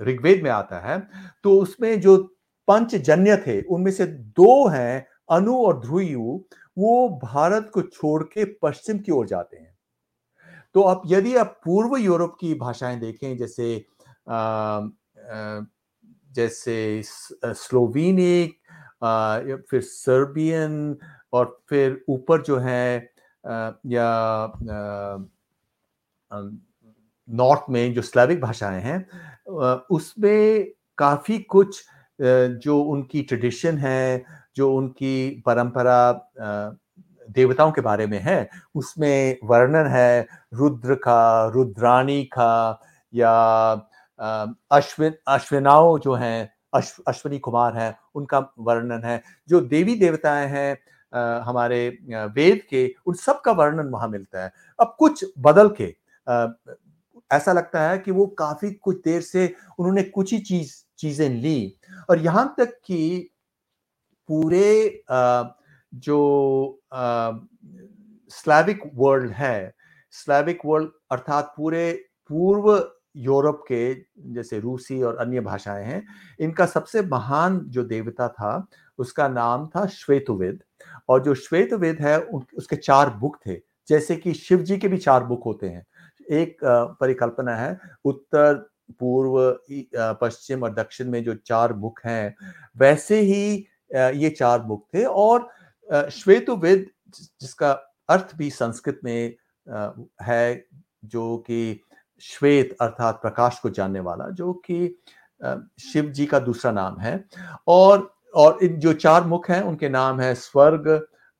ऋग्वेद में आता है तो उसमें जो पंचजन्य थे उनमें से दो हैं अनु और ध्रुयु वो भारत को छोड़ के पश्चिम की ओर जाते हैं। तो अब यदि आप पूर्व यूरोप की भाषाएँ देखें जैसे आ, आ, जैसे स्लोवीनिक फिर सर्बियन और फिर ऊपर जो है आ, या नॉर्थ में जो स्लैविक भाषाएँ हैं उसमें काफ़ी कुछ जो उनकी ट्रेडिशन है, जो उनकी परंपरा देवताओं के बारे में है, उसमें वर्णन है, रुद्र का, रुद्राणी का, या अश्विन अश्विनाओं जो हैं, अश्व, अश्विनी कुमार हैं, उनका वर्णन है। जो देवी देवताएँ हैं हमारे वेद के, उन सब का वर्णन वहाँ मिलता है। अब कुछ बदल के ऐसा लगता है कि वो काफ़ी कुछ देर से उन्होंने कुछ ही चीज़ चीज़ें ली। और यहाँ तक कि पूरे जो स्लैविक वर्ल्ड है स्लैविक वर्ल्ड अर्थात पूरे पूर्व यूरोप के, जैसे रूसी और अन्य भाषाएँ हैं, इनका सबसे महान जो देवता था, उसका नाम था श्वेतवेद। और जो श्वेतवेद है उसके चार बुक थे, जैसे कि शिव जी के भी चार बुक होते हैं। एक परिकल्पना है, उत्तर पूर्व पश्चिम और दक्षिण में जो चार मुख हैं, वैसे ही ये चार मुख थे और श्वेत वेद जिसका अर्थ भी संस्कृत में है, जो कि श्वेत अर्थात प्रकाश को जानने वाला, जो कि शिव जी का दूसरा नाम है और और इन जो चार मुख हैं, उनके नाम है स्वर्ग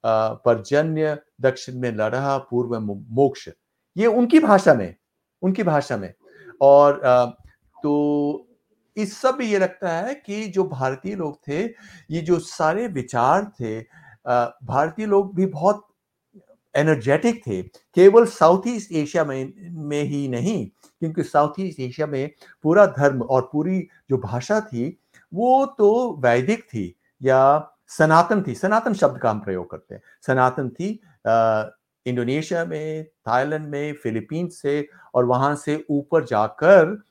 परजन्य, दक्षिण में लड़ा पूर्व मोक्ष। ये उनकी भाषा में, उनकी भाषा में और तो इस सब ये लगता है कि जो भारतीय लोग थे, ये जो सारे विचार थे भारतीय लोग भी बहुत एनर्जेटिक थे। केवल साउथ ईस्ट एशिया में में ही नहीं, क्योंकि साउथ ईस्ट एशिया में पूरा धर्म और पूरी जो भाषा थी, वो तो वैदिक थी या सनातन थी। सनातन शब्द का हम प्रयोग करते हैं। सनातन थी इंडोनेशिया में, थाईलैंड में, फिलीपींस से और वहाँ से ऊपर जाकर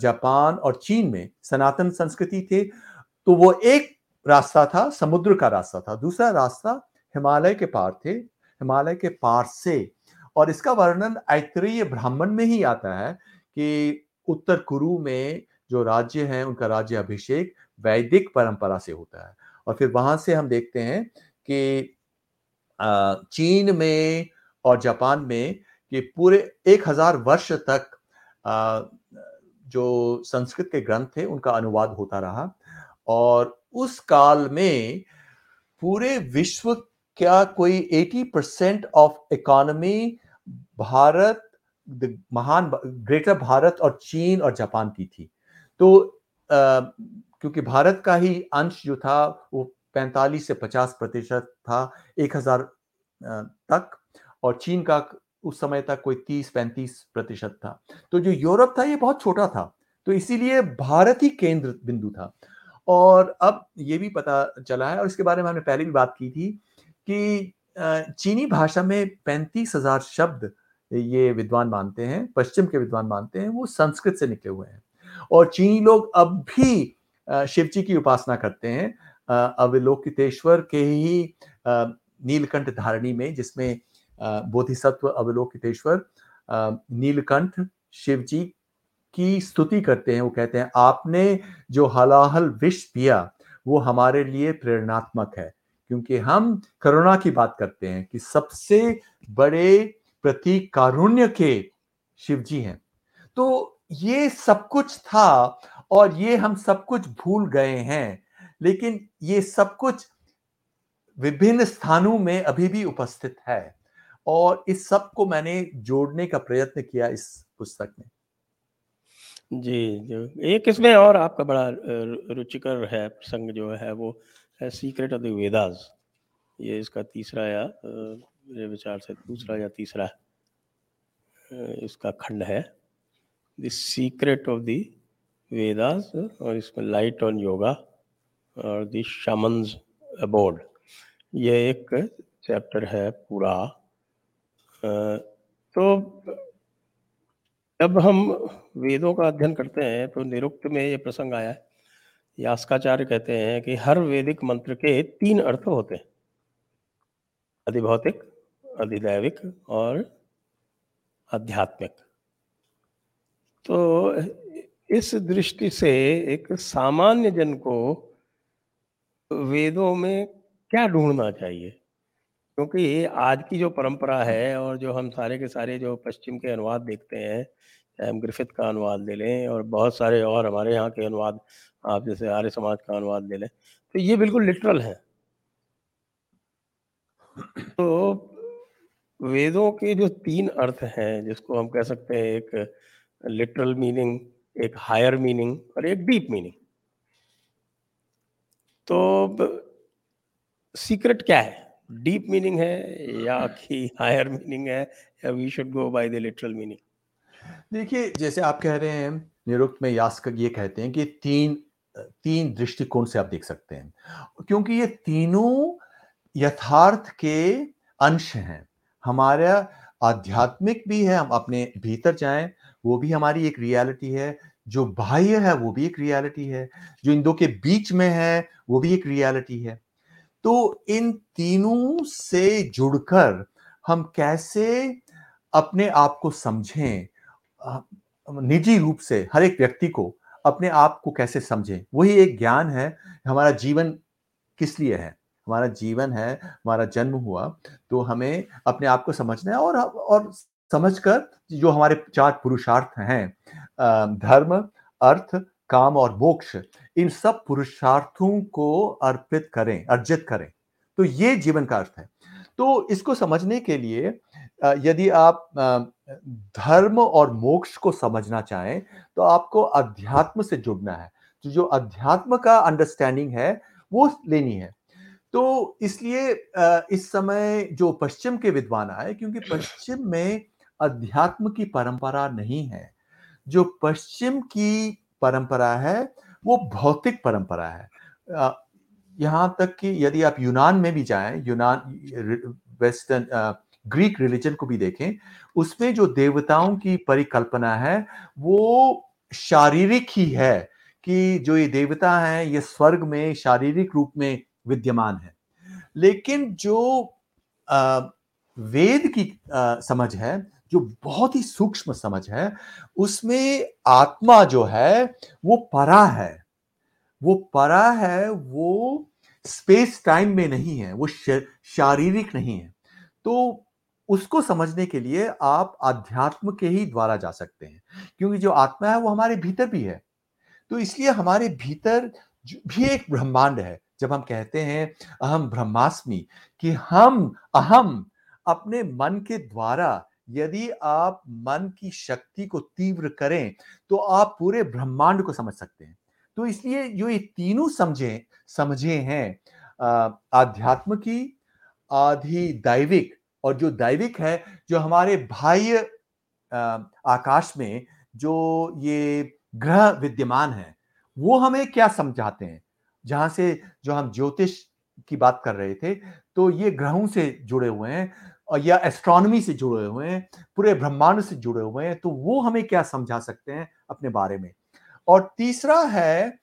जापान और चीन में सनातन संस्कृति थे तो वो एक रास्ता था, समुद्र का रास्ता था। दूसरा रास्ता हिमालय के पार थे, हिमालय के पार से। और इसका वर्णन ऐतरीय ब्राह्मण में ही आता है कि उत्तर कुरु में जो राज्य है, उनका राज्य अभिषेक वैदिक परंपरा से होता है। और फिर वहाँ से हम देखते हैं कि चीन में और जापान में कि पूरे एक हज़ार वर्ष तक जो संस्कृत के ग्रंथ थे उनका अनुवाद होता रहा। और उस काल में पूरे विश्व क्या कोई 80 परसेंट ऑफ़ इकोनॉमी भारत महान ग्रेटर भारत और चीन और जापान की थी। तो आ, क्योंकि भारत का ही अंश जो था वो 45 से 50 प्रतिशत था 1000 तक और चीन का उस समय तक कोई 30-35 प्रतिशत था। तो जो यूरोप था ये बहुत छोटा था तो इसीलिए भारत ही केंद्र बिंदु था। और अब ये भी पता चला है और इसके बारे में हमने पहले भी बात की थी कि चीनी भाषा में पैंतीस हज़ार शब्द ये विद्वान मानते हैं, पश्चिम के विद्वान मानते हैं, वो संस्कृत से निकले हुए हैं। और चीनी लोग अब भी शिव जी की उपासना करते हैं अवलोकितेश्वर के ही नीलकंठ धारणी में, जिसमें बोधिसत्व अवलोकितेश्वर नीलकंठ शिव जी की स्तुति करते हैं। वो कहते हैं, आपने जो हलाहल विष पिया, वो हमारे लिए प्रेरणात्मक है, क्योंकि हम करुणा की बात करते हैं कि सबसे बड़े प्रतीक कारुण्य के शिव जी हैं। तो ये सब कुछ था और ये हम सब कुछ भूल गए हैं। लेकिन ये सब कुछ विभिन्न स्थानों में अभी भी उपस्थित है। और इस सबको मैंने जोड़ने का प्रयत्न किया इस पुस्तक में। जी, जो। एक इसमें और आपका बड़ा रुचिकर है, प्रसंग जो है वो है सीक्रेट ऑफ़ द वेदास ये इसका तीसरा या मेरे विचार से दूसरा या तीसरा इसका खंड है। The secret of the Vedas और इसमें light on yoga the shamans abroad ये एक चैप्टर है पूरा। तो जब हम वेदों का अध्ययन करते हैं तो निरुक्त में ये प्रसंग आया है। यास्काचार्य कहते हैं कि हर वैदिक मंत्र के तीन अर्थ होते हैं। अधिभौतिक, अधिदैविक और आध्यात्मिक। तो इस दृष्टि से एक सामान्य जन को वेदों में क्या ढूंढना चाहिए? क्योंकि आज की जो परंपरा है और जो हम सारे के सारे जो पश्चिम के अनुवाद देखते हैं, चाहे हम ग्रिफिथ का अनुवाद ले लें और बहुत सारे और हमारे यहाँ के अनुवाद, आप जैसे आर्य समाज का अनुवाद ले लें तो ये बिल्कुल लिटरल है। तो वेदों के जो तीन अर्थ हैं, जिसको हम कह सकते हैं, एक लिटरल मीनिंग, एक हायर मीनिंग और एक डीप मीनिंग। तो सीक्रेट क्या है? डीप मीनिंग है या कि हायर मीनिंग है या we should go by the literal meaning देखिए जैसे आप कह रहे हैं निरुक्त में यास्क ये कहते हैं कि तीन तीन दृष्टिकोण से आप देख सकते हैं। क्योंकि ये तीनों यथार्थ के अंश हैं। हमारा आध्यात्मिक भी है हम अपने भीतर जाएँ वो भी हमारी एक रियलिटी है। जो बाह्य है, वो भी एक रियलिटी है। जो इन दो के बीच में है, वो भी एक रियलिटी है। तो इन तीनों से जुड़कर हम कैसे अपने आप को समझें निजी रूप से, हर एक व्यक्ति को अपने आप को कैसे समझें? वही एक ज्ञान है, हमारा जीवन किस लिए है? हमारा जीवन है, हमारा जन्म हुआ तो हमें अपने आप को समझना है और और समझकर जो हमारे चार पुरुषार्थ हैं धर्म, अर्थ, काम और मोक्ष, इन सब पुरुषार्थों को अर्पित करें, अर्जित करें। तो ये जीवन का अर्थ है। तो इसको समझने के लिए यदि आप धर्म और मोक्ष को समझना चाहें तो आपको अध्यात्म से जुड़ना है। तो जो अध्यात्म का अंडरस्टैंडिंग है, वो लेनी है। तो इसलिए इस समय जो पश्चिम के विद्वान आए, क्योंकि पश्चिम में अध्यात्म की परंपरा नहीं है। जो पश्चिम की परंपरा है वो भौतिक परंपरा है। यहाँ तक कि यदि आप यूनान में भी जाएँ यूनान वेस्टर्न ग्रीक रिलीजन को भी देखें उसमें जो देवताओं की परिकल्पना है वो शारीरिक ही है कि जो ये देवता हैं ये स्वर्ग में शारीरिक रूप में विद्यमान है। लेकिन जो आ, वेद की आ, समझ है जो बहुत ही सूक्ष्म समझ है, उसमें आत्मा जो है, वो परा है। वो परा है, वो स्पेस टाइम में नहीं है, वो शारीरिक नहीं है। तो उसको समझने के लिए आप अध्यात्म के ही द्वारा जा सकते हैं, क्योंकि जो आत्मा है, वो हमारे भीतर भी है। तो इसलिए हमारे भीतर भी एक ब्रह्मांड है। जब हम कहते हैं अहम ब्रह्मास्मि, कि हम अहम अपने मन के द्वारा यदि आप मन की शक्ति को तीव्र करें तो आप पूरे ब्रह्मांड को समझ सकते हैं। तो इसलिए जो ये तीनों समझे समझे हैं आध्यात्म की आधि दैविक और जो दैविक है, जो हमारे बाह्य आकाश में जो ये ग्रह विद्यमान है, वो हमें क्या समझाते हैं? जहाँ से जो हम ज्योतिष की बात कर रहे थे तो ये ग्रहों से जुड़े हुए हैं। या एस्ट्रोनॉमी से जुड़े हुए हैं, पूरे ब्रह्मांड से जुड़े हुए हैं तो वो हमें क्या समझा सकते हैं अपने बारे में? और तीसरा है,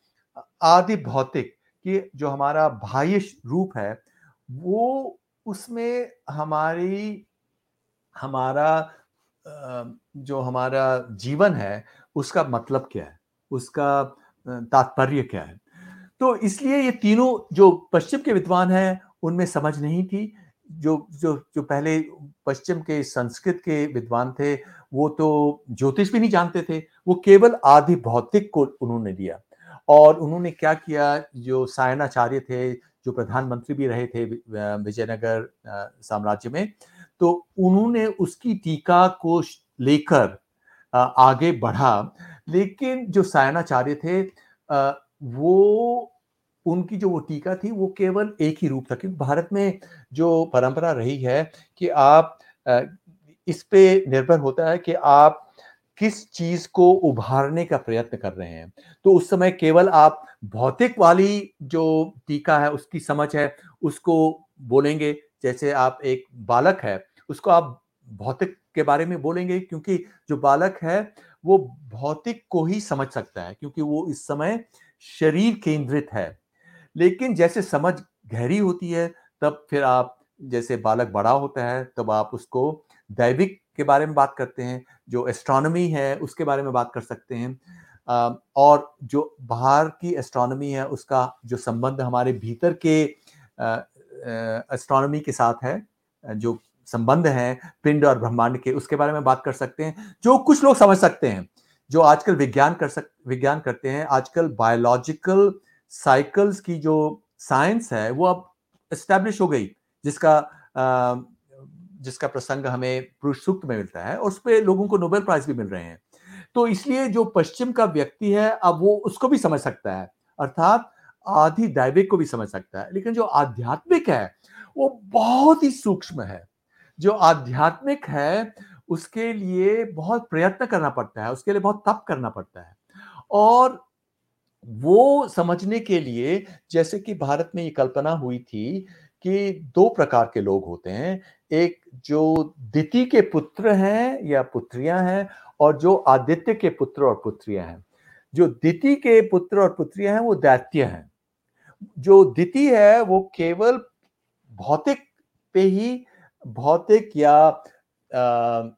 आदि भौतिक, कि जो हमारा बाह्य रूप है, वो उसमें हमारी, हमारा जो हमारा जीवन है, उसका मतलब क्या है? उसका तात्पर्य क्या है? तो इसलिए ये तीनों जो पश्चिम के विद्वान हैं, उनमें समझ नहीं थी जो जो जो पहले पश्चिम के संस्कृत के विद्वान थे, वो तो ज्योतिष भी नहीं जानते थे, वो केवल आदि भौतिक को उन्होंने दिया। और उन्होंने क्या किया, जो सायनाचार्य थे, जो प्रधानमंत्री भी रहे थे विजयनगर साम्राज्य में तो उन्होंने उसकी टीका को लेकर आगे बढ़ा। लेकिन जो सायनाचार्य थे वो उनकी जो वो टीका थी, वो केवल एक ही रूप था। क्योंकि भारत में जो परंपरा रही है कि आप इस पे निर्भर होता है कि आप किस चीज़ को उभारने का प्रयत्न कर रहे हैं। तो उस समय केवल आप भौतिक वाली जो टीका है, उसकी समझ है, उसको बोलेंगे। जैसे आप एक बालक है, उसको आप भौतिक के बारे में बोलेंगे, क्योंकि जो बालक है, वो भौतिक को ही समझ सकता है, क्योंकि वो इस समय शरीर केंद्रित है। लेकिन जैसे समझ गहरी होती है, तब फिर आप, जैसे बालक बड़ा होता है, तब आप उसको दैविक के बारे में बात करते हैं, जो एस्ट्रोनॉमी है, उसके बारे में बात कर सकते हैं। और जो बाहर की एस्ट्रोनॉमी है, उसका जो संबंध हमारे भीतर के एस्ट्रोनॉमी के साथ है, जो संबंध है, पिंड और ब्रह्मांड के, उसके बारे में बात कर सकते हैं, जो कुछ लोग समझ सकते हैं, जो आजकल विज्ञान कर सक, विज्ञान करते हैं। आजकल बायोलॉजिकल साइकिल्स की जो साइंस है, वो अब एस्टेब्लिश हो गई, जिसका जिसका प्रसंग हमें पुरुष सूक्त में मिलता है और उस पर लोगों को नोबेल प्राइज भी मिल रहे हैं। तो इसलिए जो पश्चिम का व्यक्ति है, अब वो उसको भी समझ सकता है, अर्थात आधि दैविक को भी समझ सकता है, लेकिन जो आध्यात्मिक है, वो बहुत ही सूक्ष्म है। जो आध्यात्मिक है, उसके लिए बहुत प्रयत्न करना पड़ता है, उसके लिए बहुत तप करना पड़ता है। और वो समझने के लिए जैसे कि भारत में ये कल्पना हुई थी कि दो प्रकार के लोग होते हैं एक जो दिति के पुत्र हैं या पुत्रियाँ हैं और जो आदित्य के पुत्र और पुत्रियाँ हैं। जो दिति के पुत्र और पुत्रियाँ हैं वो दैत्य हैं। जो दिति है वो केवल भौतिक पे ही भौतिक या आ, आ,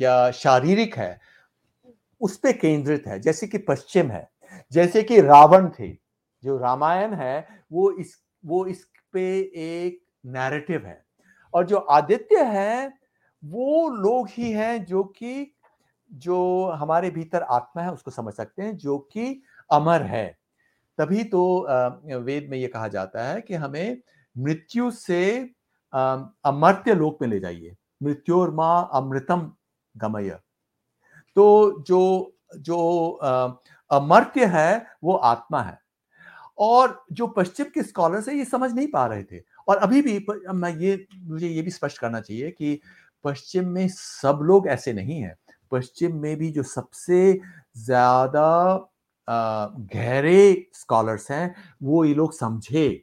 या शारीरिक है उस पे केंद्रित है जैसे कि पश्चिम है। जैसे कि रावण थे, जो रामायण है, वो इस वो इस पे एक नैरेटिव है। और जो आदित्य है, वो लोग ही हैं जो कि, जो हमारे भीतर आत्मा है, उसको समझ सकते हैं, जो कि अमर है। तभी तो वेद में ये कहा जाता है कि हमें मृत्यु से अमर्त्य लोक में ले जाइए। मृत्योर माँ अमृतम गमय। तो जो जो अमर्त्य है, वो आत्मा है। और जो पश्चिम के स्कॉलर्स है, ये समझ नहीं पा रहे थे। और अभी भी मैं ये, मुझे ये भी स्पष्ट करना चाहिए कि पश्चिम में सब लोग ऐसे नहीं हैं। पश्चिम में भी जो सबसे ज़्यादा गहरे स्कॉलर्स हैं, वो ये लोग समझे।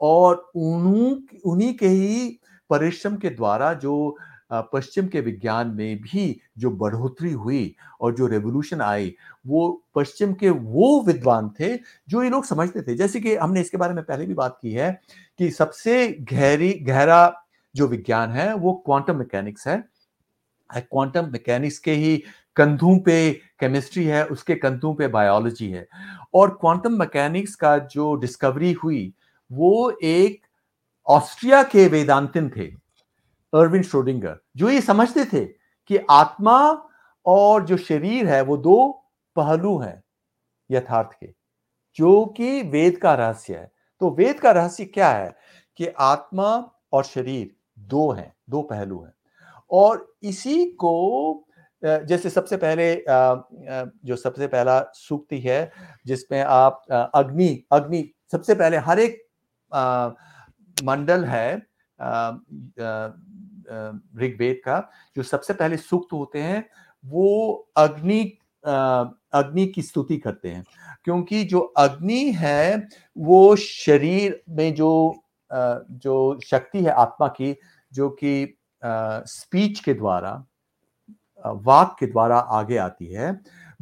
और उन्हीं उन्हीं के ही परिश्रम के द्वारा जो पश्चिम के विज्ञान में भी जो बढ़ोतरी हुई और जो रेवोल्यूशन आई, वो पश्चिम के वो विद्वान थे जो ये लोग समझते थे। जैसे कि हमने इसके बारे में पहले भी बात की है कि सबसे गहरी, गहरा जो विज्ञान है वो क्वांटम मैकेनिक्स है। क्वांटम मैकेनिक्स के ही कंधों पे केमिस्ट्री है, उसके कंधों पे बायोलॉजी है। और क्वांटम मैकेनिक्स का जो डिस्कवरी हुई, वो एक ऑस्ट्रिया के वेदांतिन थे। अर्विन श्रोडिंगर जो ये समझते थे कि आत्मा और जो शरीर है, वो दो पहलू हैं यथार्थ के, जो कि वेद का रहस्य है। तो वेद का रहस्य क्या है कि आत्मा और शरीर दो हैं, दो पहलू हैं। और इसी को जैसे सबसे पहले जो सबसे पहला सूक्ति है, जिसमें आप अग्नि अग्नि सबसे पहले हर एक मंडल है ऋग्वेद का, जो सबसे पहले सूक्त होते हैं, वो अग्नि अग्नि की स्तुति करते हैं। क्योंकि जो अग्नि है, वो शरीर में जो जो शक्ति है आत्मा की, जो कि स्पीच के द्वारा वाक के द्वारा आगे आती है,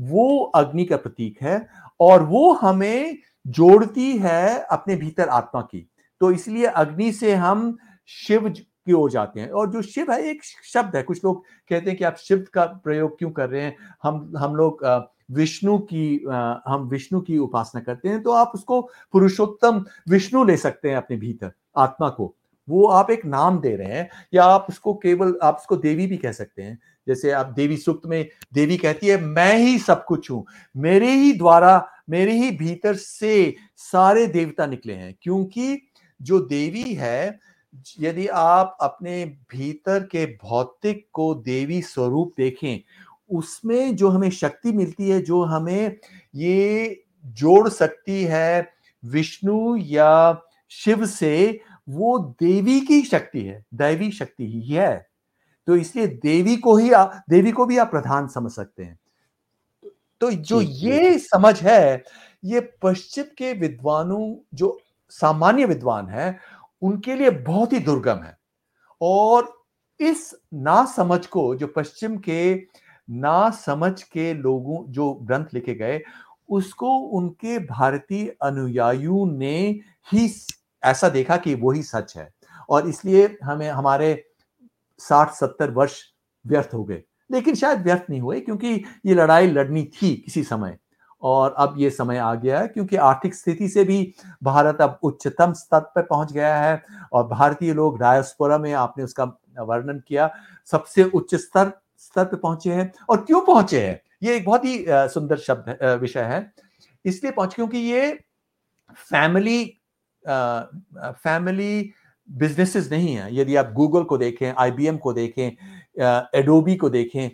वो अग्नि का प्रतीक है और वो हमें जोड़ती है अपने भीतर आत्मा की। तो इसलिए अग्नि से हम शिव की ओर जाते हैं? और जो शिव है, एक शब्द है। कुछ लोग कहते हैं कि आप शिव का प्रयोग क्यों कर रहे हैं? हम हम लोग विष्णु की हम विष्णु की उपासना करते हैं तो आप उसको पुरुषोत्तम विष्णु ले सकते हैं अपने भीतर, आत्मा को। वो आप एक नाम दे रहे हैं, या आप उसको केवल, आप उसको देवी भी कह सकते हैं। जैसे आप देवी सुक्त में, देवी कहती है, मैं ही सब कुछ हूँ। मेरे ही द्वारा, मेरे ही भीतर से सारे देवता निकले हैं, क्योंकि जो देवी है यदि आप अपने भीतर के भौतिक को देवी स्वरूप देखें उसमें जो हमें शक्ति मिलती है जो हमें ये जोड़ सकती है विष्णु या शिव से वो देवी की शक्ति है दैवी शक्ति ही है। तो इसलिए देवी को ही आ, देवी को भी आप प्रधान समझ सकते हैं। तो जो ये समझ है ये पश्चिम के विद्वानों जो सामान्य विद्वान है उनके लिए बहुत ही दुर्गम है। और इस ना समझ को, जो पश्चिम के ना समझ के लोगों, जो ग्रंथ लिखे गए, उसको उनके भारतीय अनुयायियों ने ही ऐसा देखा कि वही सच है। और इसलिए हमें, हमारे साठ, सत्तर वर्ष व्यर्थ हो गए। लेकिन शायद व्यर्थ नहीं हुए, क्योंकि ये लड़ाई लड़नी थी किसी समय। और अब ये समय आ गया है क्योंकि आर्थिक स्थिति से भी भारत अब उच्चतम स्तर पर पहुँच गया है और भारतीय लोग डायस्पोरा में आपने उसका वर्णन किया, सबसे उच्च स्तर स्तर पर पहुँचे हैं। और क्यों पहुँचे हैं? ये एक बहुत ही सुंदर शब्द विषय है। इसलिए पहुँचे क्योंकि ये फैमिली फैमिली बिजनेसेस नहीं है। यदि आप गूगल को देखें, आईबीएम को देखें एडोबी को देखें,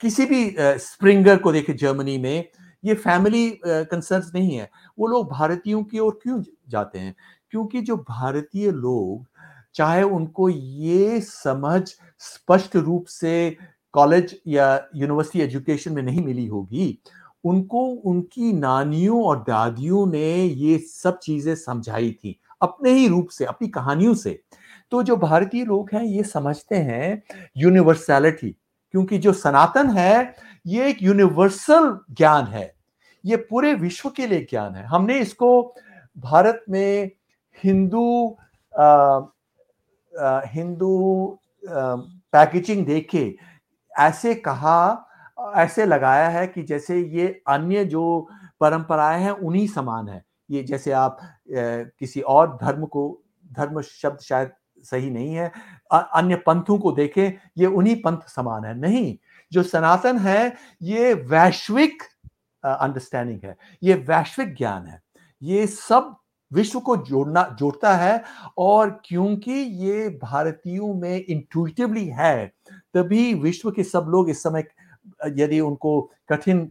किसी भी स्प्रिंगर को देखें, जर्मनी में ये फैमिली कंसर्न नहीं है। वो लोग भारतीयों की ओर क्यों जाते हैं? क्योंकि जो भारतीय लोग, चाहे उनको ये समझ स्पष्ट रूप से कॉलेज या यूनिवर्सिटी एजुकेशन में नहीं मिली होगी, उनको, उनकी नानियों और दादियों ने ये सब चीज़ें समझाई थी, अपने ही रूप से, अपनी कहानियों से। तो जो भारतीय लोग हैं, ये समझते हैं यूनिवर्सैलिटी क्योंकि जो सनातन है ये एक यूनिवर्सल ज्ञान है। ये पूरे विश्व के लिए ज्ञान है। हमने इसको भारत में हिंदू हिंदू पैकेजिंग देखे ऐसे कहा ऐसे लगाया है कि जैसे ये अन्य जो परंपराएँ हैं उन्हीं समान है। ये जैसे आप ए, किसी और धर्म को धर्म शब्द शायद सही नहीं है अन्य पंथों को देखें, ये उन्हीं पंथ समान है। नहीं, जो सनातन है, ये वैश्विक अंडरस्टैंडिंग है। ये वैश्विक ज्ञान है। ये सब विश्व को जोड़ना, जोड़ता है और क्योंकि ये भारतीयों में इंट्यूटिवली है, तभी विश्व के सब लोग इस समय, यदि उनको कठिन,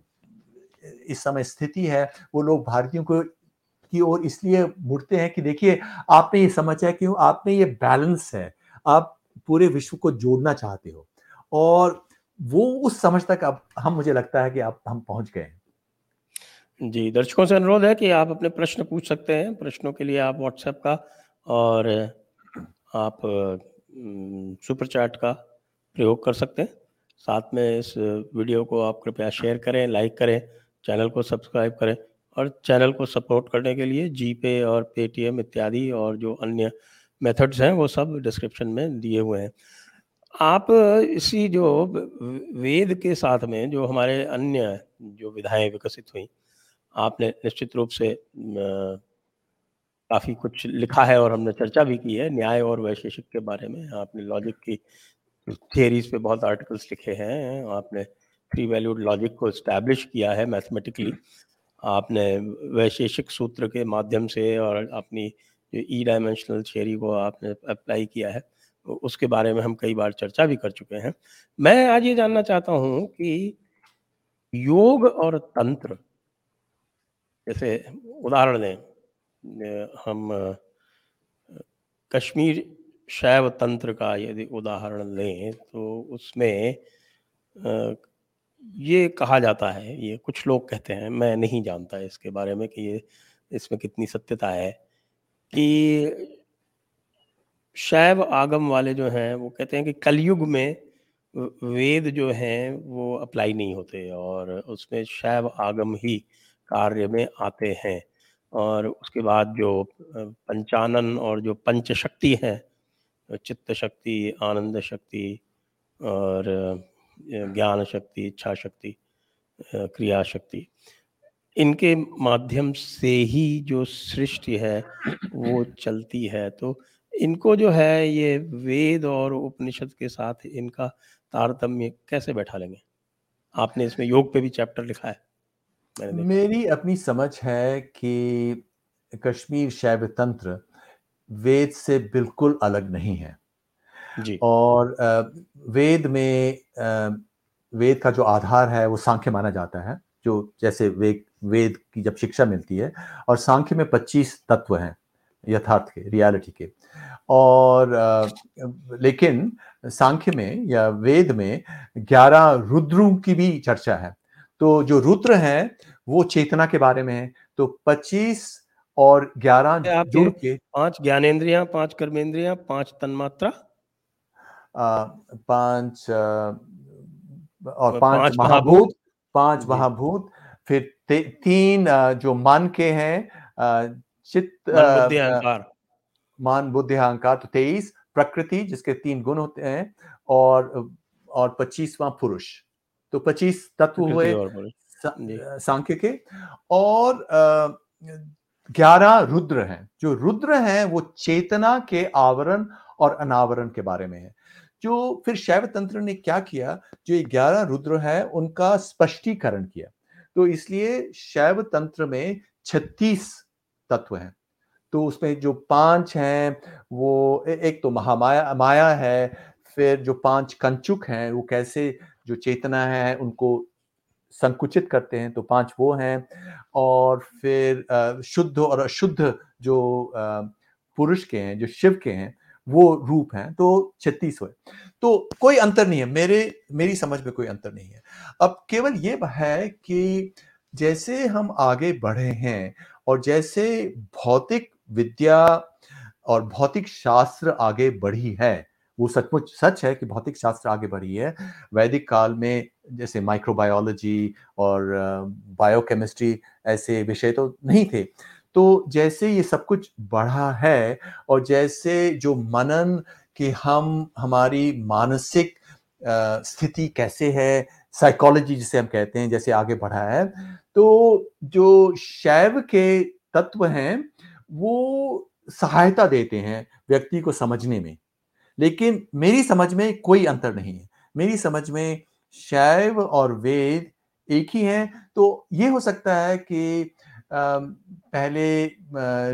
इस समय स्थिति है, वो लोग भारतीयों को, की ओर इसलिए मुड़ते हैं कि देखिए, आपने ये समझा क्यों? आप में ये बैलेंस है। आप पूरे विश्व को जोड़ना चाहते हो। और वो उस समझ तक अब, हम, मुझे लगता है कि आप, हम पहुँच गए हैं। जी, दर्शकों से अनुरोध है कि आप अपने प्रश्न पूछ सकते हैं। प्रश्नों के लिए आप व्हाट्सएप का और आप सुपर चैट का प्रयोग कर सकते हैं। साथ में इस वीडियो को आप कृपया शेयर करें लाइक करें चैनल को सब्सक्राइब करें और चैनल को सपोर्ट करने के लिए जी पे और पेटीएम इत्यादि और जो अन्य मेथड्स हैं, वो सब डिस्क्रिप्शन में दिए हुए हैं। आप इसी जो वेद के साथ में जो हमारे अन्य जो विधाएँ विकसित हुई, आपने निश्चित रूप से काफ़ी कुछ लिखा है और हमने चर्चा भी की है, न्याय और वैशेषिक के बारे में। आपने लॉजिक की थियरीज पे बहुत आर्टिकल्स लिखे हैं, आपने थ्री वैल्यूड लॉजिक को इस्टेब्लिश किया है मैथमेटिकली आपने वैशेषिक सूत्र के माध्यम से और अपनी जो ई डायमेंशनल थियरी को आपने अप्लाई किया है उसके बारे में हम कई बार चर्चा भी कर चुके हैं। मैं आज ये जानना चाहता हूँ कि योग और तंत्र, जैसे उदाहरण दें हम कश्मीर शैव तंत्र का यदि उदाहरण लें तो उसमें ये कहा जाता है, ये कुछ लोग कहते हैं, मैं नहीं जानता इसके बारे में कि ये, इसमें कितनी सत्यता है। कि शैव आगम वाले जो हैं, वो कहते हैं कि कलयुग में वेद जो हैं, वो अप्लाई नहीं होते और उसमें शैव आगम ही कार्य में आते हैं। और उसके बाद जो पंचानन और जो पंच शक्ति है चित्त शक्ति आनंद शक्ति और ज्ञान शक्ति इच्छा शक्ति क्रिया शक्ति इनके माध्यम से ही जो सृष्टि है वो चलती है। तो इनको जो है ये वेद और उपनिषद के साथ इनका तारतम्य कैसे बैठा लेंगे? आपने इसमें योग पे भी चैप्टर लिखा है मेरी अपनी समझ है कि कश्मीर शैव तंत्र वेद से बिल्कुल अलग नहीं है। जी। और वेद में वेद का जो आधार है वो सांख्य माना जाता है जो जैसे वेद वेद की जब शिक्षा मिलती है और सांख्य में 25 तत्व हैं यथार्थ के रियलिटी के। और लेकिन सांख्य में या वेद में ग्यारह रुद्रों की भी चर्चा है। तो जो रुद्र है वो चेतना के बारे में है। तो पच्चीस और ग्यारह जुड़ के पाँच ज्ञानेन्द्रिया पाँच कर्मेंद्रिया पाँच तन्मात्रा? पाँच और पाँच महाभूत पाँच महाभूत फिर तीन जो मन के हैं चित्त मान बुद्धि अहंकार। तो तेईस प्रकृति जिसके तीन गुण होते हैं और और पच्चीसवां पुरुष। तो पच्चीस तत्व हुए सांख्य के और ग्यारह रुद्र हैं। जो रुद्र हैं वो चेतना के आवरण और अनावरण के बारे में है। जो फिर शैव तंत्र ने क्या किया? जो ये ग्यारह रुद्र है उनका स्पष्टीकरण किया। तो इसलिए शैव तंत्र में छत्तीस तत्व हैं। तो उसमें जो पाँच हैं, वो एक तो महामाया, माया है, फिर जो पाँच कंचुक हैं, वो कैसे जो चेतना है, उनको संकुचित करते हैं तो पाँच वो हैं। और फिर शुद्ध और अशुद्ध जो पुरुष के हैं, जो शिव के हैं वो रूप हैं तो छत्तीस हुए तो कोई अंतर नहीं है, मेरे, मेरी समझ में कोई अंतर नहीं है। अब केवल ये है कि जैसे हम आगे बढ़े हैं और जैसे भौतिक विद्या और भौतिक शास्त्र आगे बढ़ी है, वो सचमुच, सच है कि भौतिक शास्त्र आगे बढ़ी है। वैदिक काल में जैसे माइक्रोबायोलॉजी और बायोकेमिस्ट्री ऐसे विषय तो नहीं थे तो जैसे ये सब कुछ बढ़ा है और जैसे जो मनन कि हम, हमारी मानसिक स्थिति कैसे है साइकोलॉजी जिसे हम कहते हैं, जैसे आगे बढ़ा है तो जो शैव के तत्व हैं, वो सहायता देते हैं व्यक्ति को समझने में। लेकिन मेरी समझ में कोई अंतर नहीं है। मेरी समझ में शैव और वेद एक ही हैं। तो ये हो सकता है कि पहले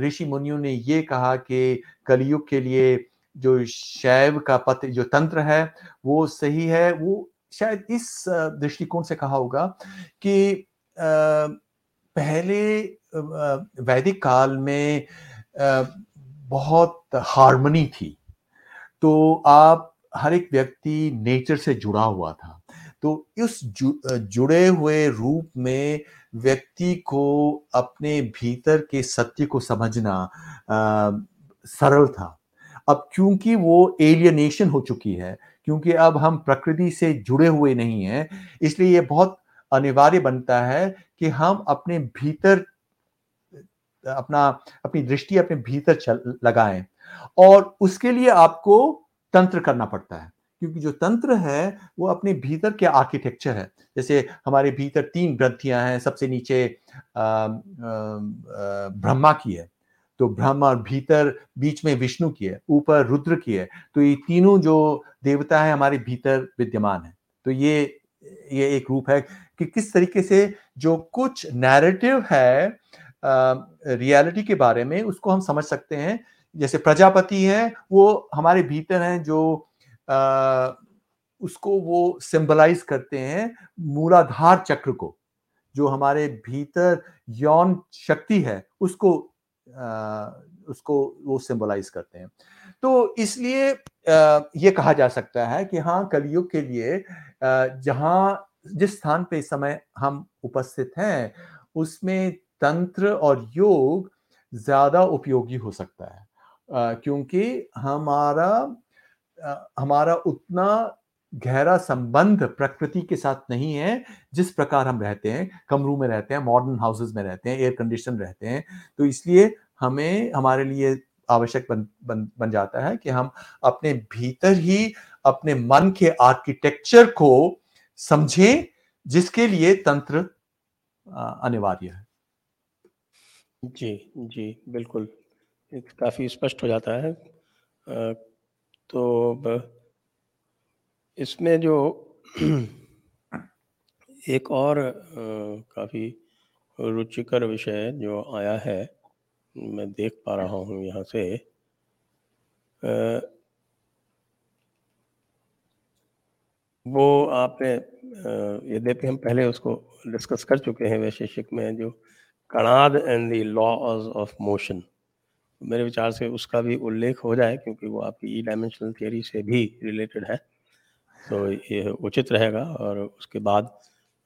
ऋषि मुनियों ने ये कहा कि कलयुग के लिए जो शैव का पत्र जो तंत्र है वो सही है। वो शायद इस दृष्टिकोण से कहा होगा कि पहले वैदिक काल में बहुत हारमोनी थी। तो आप हर एक व्यक्ति नेचर से जुड़ा हुआ था। तो इस जु, जुड़े हुए रूप में व्यक्ति को अपने भीतर के सत्य को समझना आ, सरल था। अब क्योंकि वो एलियनेशन हो चुकी है क्योंकि अब हम प्रकृति से जुड़े हुए नहीं हैं इसलिए ये बहुत अनिवार्य बनता है कि हम अपने भीतर अपना अपनी दृष्टि अपने भीतर लगाएँ। और उसके लिए आपको तंत्र करना पड़ता है। क्योंकि जो तंत्र है, वो अपने भीतर के आर्किटेक्चर है। जैसे हमारे भीतर तीन ग्रंथियाँ हैं, सबसे नीचे ब्रह्मा की है। तो ब्रह्मा और भीतर बीच में विष्णु की है, ऊपर रुद्र की है। तो ये तीनों जो देवता है, हमारे भीतर विद्यमान है। तो ये ये एक रूप है कि किस तरीके से जो कुछ नैरेटिव है रियलिटी के बारे में, उसको हम समझ सकते हैं। जैसे प्रजापति है, वो हमारे भीतर हैं, जो उसको वो सिंबलाइज करते हैं मूलाधार चक्र को जो हमारे भीतर यौन शक्ति है उसको आ, उसको वो सिंबलाइज करते हैं। तो इसलिए ये कहा जा सकता है कि हाँ कलयुग के लिए जहाँ जिस स्थान पे इस समय हम उपस्थित हैं उसमें तंत्र और योग ज़्यादा उपयोगी हो सकता है। क्योंकि हमारा हमारा उतना गहरा संबंध प्रकृति के साथ नहीं है जिस प्रकार हम रहते हैं कमरों में रहते हैं मॉडर्न हाउसेस में रहते हैं एयर कंडीशन रहते हैं तो इसलिए हमें हमारे लिए आवश्यक बन, बन बन जाता है कि हम अपने भीतर ही अपने मन के आर्किटेक्चर को समझें जिसके लिए तंत्र अनिवार्य है। जी जी बिल्कुल। काफ़ी स्पष्ट हो जाता है। तो इसमें जो एक और काफ़ी रुचिकर विषय जो आया है, मैं देख पा रहा हूँ यहाँ से वो आपने यद्यपि हम पहले उसको डिस्कस कर चुके हैं वैशेषिक में, जो Kanada and the laws of motion मेरे विचार से उसका भी उल्लेख हो जाए, क्योंकि वो आपकी ई डायमेंशनल थियोरी से भी रिलेटेड है। तो ये उचित रहेगा और उसके बाद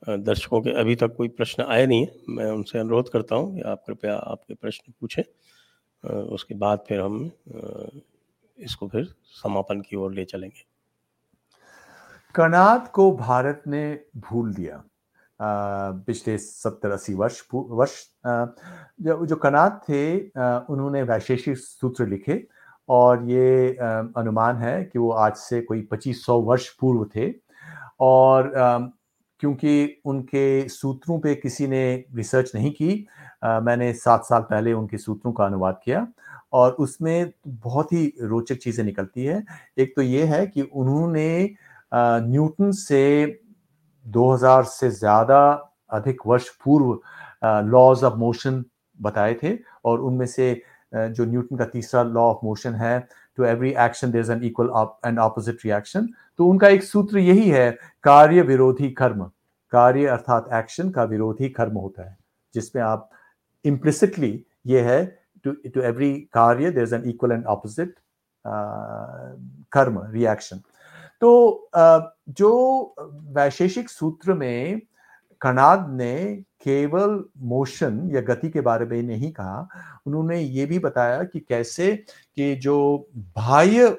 दर्शकों के अभी तक कोई प्रश्न आए नहीं है। मैं उनसे अनुरोध करता हूँ कि आप कृपया आपके प्रश्न पूछें। उसके बाद फिर हम इसको फिर समापन की ओर ले चलेंगे। कनाद को भारत ने भूल दिया। पिछले सत्तर अस्सी वर्ष वर्ष जो जो कनाद थे उन्होंने वैशेषिक सूत्र लिखे और ये अनुमान है कि वो आज से कोई पच्चीस सौ वर्ष पूर्व थे और क्योंकि उनके सूत्रों पे किसी ने रिसर्च नहीं की मैंने सात साल पहले उनके सूत्रों का अनुवाद किया और उसमें बहुत ही रोचक चीज़ें निकलती है। एक तो ये है कि उन्होंने न्यूटन से 2000 से ज़्यादा अधिक वर्ष पूर्व लॉज ऑफ़ मोशन बताए थे और उनमें से जो न्यूटन का तीसरा लॉ ऑफ़ मोशन है to every action there is an equal and opposite reaction तो उनका एक सूत्र यही है, कार्य विरोधी कर्म। कार्य अर्थात एक्शन का विरोधी कर्म होता है, जिसमें आप इम्प्लिसिटली ये है टू टू एवरी कार्य there is an equal and opposite कर्म रिएक्शन तो जो वैशेषिक सूत्र में कनाद ने केवल मोशन या गति के बारे में नहीं कहा, उन्होंने ये भी बताया कि कैसे कि जो बाह्य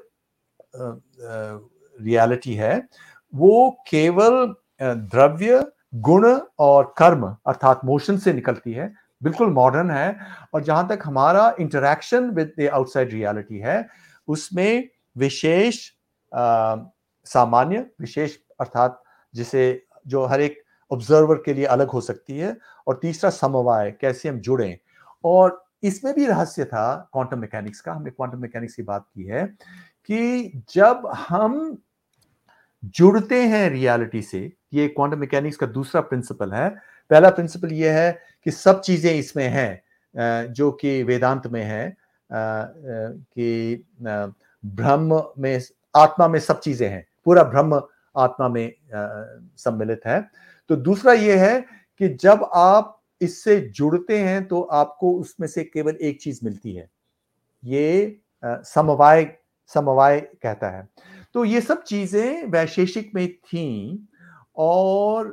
रियलिटी है, वो केवल द्रव्य, गुण और कर्म अर्थात मोशन से निकलती है, बिल्कुल मॉडर्न है और जहाँ तक हमारा interaction with the outside reality है, उसमें विशेष सामान्य, विशेष, अर्थात जिसे जो हर एक ऑब्जर्वर के लिए अलग हो सकती है, और तीसरा समवाय, कैसे हम जुड़े। और इसमें भी रहस्य था क्वांटम मैकेनिक्स का, हमने क्वांटम मैकेनिक्स की बात की है, कि जब हम जुड़ते हैं रियलिटी से, ये क्वांटम मैकेनिक्स का दूसरा प्रिंसिपल है। पहला प्रिंसिपल ये है कि सब चीज़ें इसमें हैं जो कि वेदांत में है कि ब्रह्म में, आत्मा में सब चीज़ें हैं। पूरा ब्रह्म आत्मा में सम्मिलित है। तो दूसरा यह है कि जब आप इससे जुड़ते हैं तो आपको उसमें से केवल एक चीज़ मिलती है। ये समवाय समवाय कहता है। तो ये सब चीज़ें वैशेषिक में थी और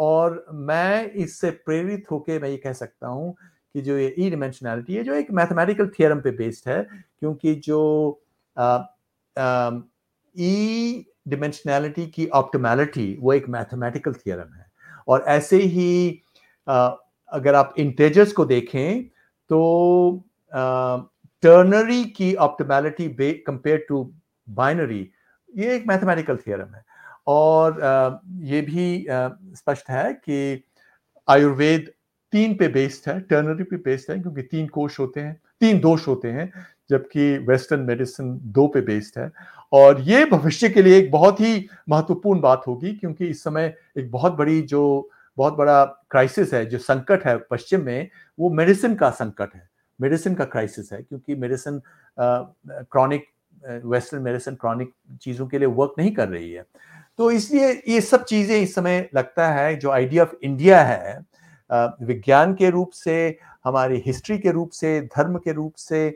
और मैं इससे प्रेरित होकर मैं ये कह सकता हूँ कि जो ये ई डिमेंशनैलिटी है, जो एक मैथमेटिकल थियरम पे बेस्ड है, क्योंकि जो ई डिमेंशनैलिटी की ऑप्टिमैलिटी वो एक मैथमेटिकल थियरम है। और ऐसे ही आ, अगर आप इंटेजर्स को देखें तो टर्नरी की ऑप्टिमैलिटी कंपेयर टू बाइनरी ये एक मैथमेटिकल थियरम है। और आ, ये भी स्पष्ट है कि आयुर्वेद तीन पे बेस्ड है टर्नरी पे बेस्ड है क्योंकि तीन कोष होते हैं तीन दोष होते हैं। जबकि वेस्टर्न मेडिसिन दो पे बेस्ड है। और ये भविष्य के लिए एक बहुत ही महत्वपूर्ण बात होगी, क्योंकि इस समय एक बहुत बड़ी जो, बहुत बड़ा क्राइसिस है, जो संकट है पश्चिम में, वो मेडिसिन का संकट है। मेडिसिन का क्राइसिस है, क्योंकि medicine chronic western medicine chronic चीज़ों के लिए वर्क नहीं कर रही है। तो इसलिए ये सब चीज़ें इस समय लगता है, जो आइडिया ऑफ़ इंडिया है विज्ञान के रूप से, हमारी हिस्ट्री के रूप से, धर्म के रूप से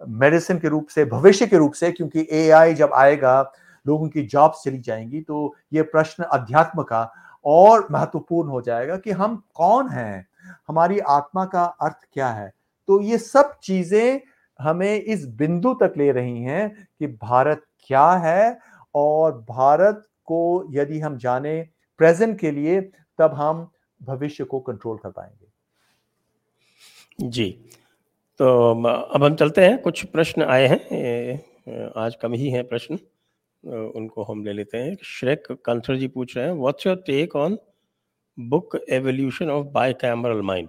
मेडिसिन के रूप से, भविष्य के रूप से, क्योंकि एआई जब आएगा, लोगों की जॉब्स चली जाएँगी तो ये प्रश्न अध्यात्म का और महत्वपूर्ण हो जाएगा कि हम कौन हैं? हमारी आत्मा का अर्थ क्या है? तो ये सब चीज़ें हमें इस बिंदु तक ले रही हैं कि भारत क्या है और भारत को यदि हम जाने प्रेजेंट के लिए, तब हम भविष्य को कंट्रोल कर पाएँगे। जी। तो अब हम चलते हैं। कुछ प्रश्न आए हैं। आज कम ही हैं प्रश्न। उनको हम ले लेते हैं। श्रेक कंसर जी पूछ रहे हैं what's your take on book evolution of bicameral mind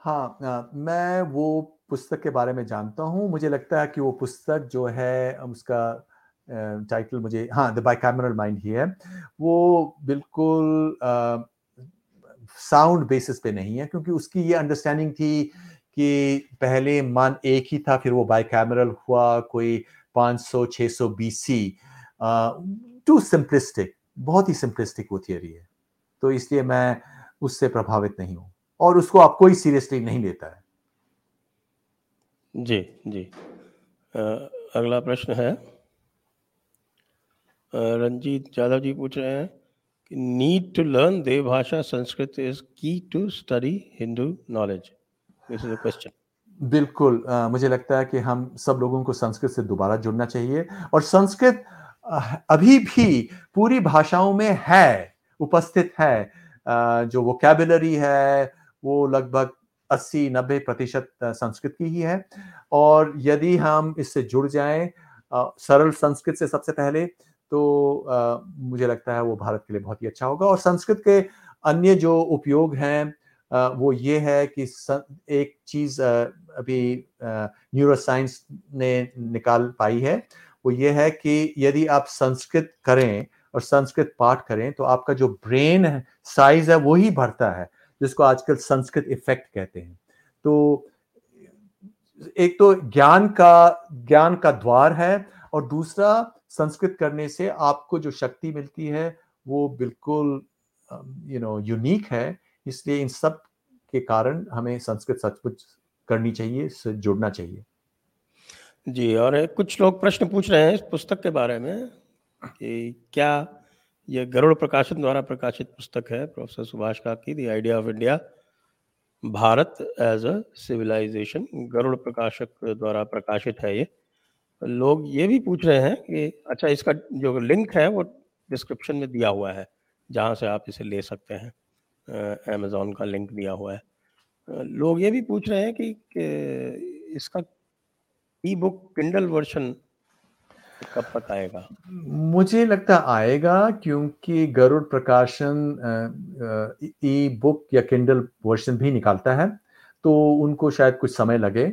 हाँ मैं वो पुस्तक के बारे में जानता हूँ। मुझे लगता है कि वो पुस्तक जो है, उसका टाइटल मुझे हाँ द बाय कैमरल माइंड ही है। वो बिल्कुल साउंड बेसिस पे नहीं है, क्योंकि उसकी ये अंडरस्टैंडिंग थी कि पहले मन एक ही था फिर वो बाय कैमरल हुआ कोई 500 600 बीसी टू सिंपलिस्टिक बहुत ही सिंपलिस्टिक वो थियरी है। तो इसलिए मैं उससे प्रभावित नहीं हूँ और उसको आप कोई सीरियसली नहीं लेता है। जी जी। आ, अगला प्रश्न है। रंजीत यादव जी पूछ रहे हैं कि need to learn Dev Bhasha Sanskrit is key to study Hindu knowledge? This is a question बिल्कुल आ, मुझे लगता है कि हम सब लोगों को संस्कृत से दोबारा जुड़ना चाहिए और संस्कृत अभी भी पूरी भाषाओं में है उपस्थित है। जो वोकेबलरी है वो लगभग 80-90 प्रतिशत संस्कृत की ही है। और यदि हम इससे जुड़ जाएँ सरल संस्कृत से सबसे पहले तो मुझे लगता है वो भारत के लिए बहुत ही अच्छा होगा। और संस्कृत के अन्य जो उपयोग हैं वो ये है कि एक चीज़ अभी न्यूरोसाइंस ने निकाल पाई है। वो ये है कि यदि आप संस्कृत करें और संस्कृत पाठ करें तो आपका जो ब्रेन है साइज़ है, वो ही बढ़ता है, जिसको आजकल संस्कृत इफ़ेक्ट कहते हैं। तो एक तो ज्ञान का ज्ञान का द्वार है और दूसरा, संस्कृत करने से आपको जो शक्ति मिलती है, वो बिल्कुल यू नो यूनिक है। इसलिए इन सब के कारण हमें संस्कृत सचमुच करनी चाहिए जुड़ना चाहिए। जी, और कुछ लोग प्रश्न पूछ रहे हैं इस पुस्तक के बारे में कि क्या ये गरुड़ प्रकाशन द्वारा प्रकाशित पुस्तक है? प्रोफेसर सुभाष का की the idea of India Bharat as a civilization Garuda प्रकाशक द्वारा प्रकाशित है ये। लोग ये भी पूछ रहे हैं कि अच्छा इसका जो लिंक है वो डिस्क्रिप्शन में दिया हुआ है, जहाँ से आप इसे ले सकते हैं। अमेज़ोन का लिंक दिया हुआ है। लोग ये भी पूछ रहे हैं कि, कि इसका ई बुक किंडल वर्जन कब तक आएगा? मुझे लगता आएगा क्योंकि गरुड़ प्रकाशन ई बुक या किंडल वर्जन भी निकालता है तो उनको शायद कुछ समय लगे।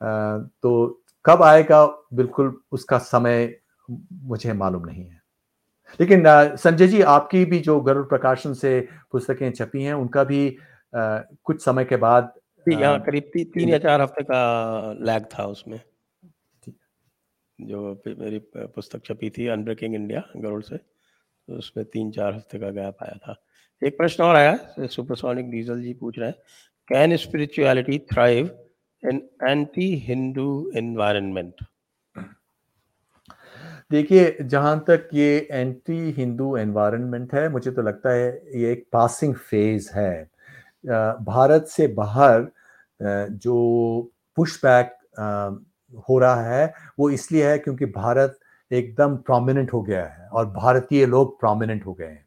तो कब आएगा बिल्कुल उसका समय मुझे मालूम नहीं है। लेकिन संजय जी आपकी भी जो गरुड़ प्रकाशन से पुस्तकें छपी हैं उनका भी आ, कुछ समय के बाद यहाँ करीब ती, तीन या चार हफ़्ते का लैग था उसमें। जो मेरी पुस्तक छपी थी अनब्रेकिंग इंडिया गरुड़ से तो उसमें तीन चार हफ़्ते का गैप आया था। एक प्रश्न और आया सुपरसोनिक डीजल जी पूछ रहे हैं can spirituality thrive in anti Hindu environment देखिए, जहाँ तक ये एंटी हिंदू एनवायरनमेंट है, मुझे तो लगता है ये एक पासिंग फ़ेज़ है। भारत से बाहर जो पुशबैक हो रहा है, वो इसलिए है क्योंकि भारत एकदम प्रोमिनेंट हो गया है और भारतीय लोग प्रोमिनेंट हो गए हैं।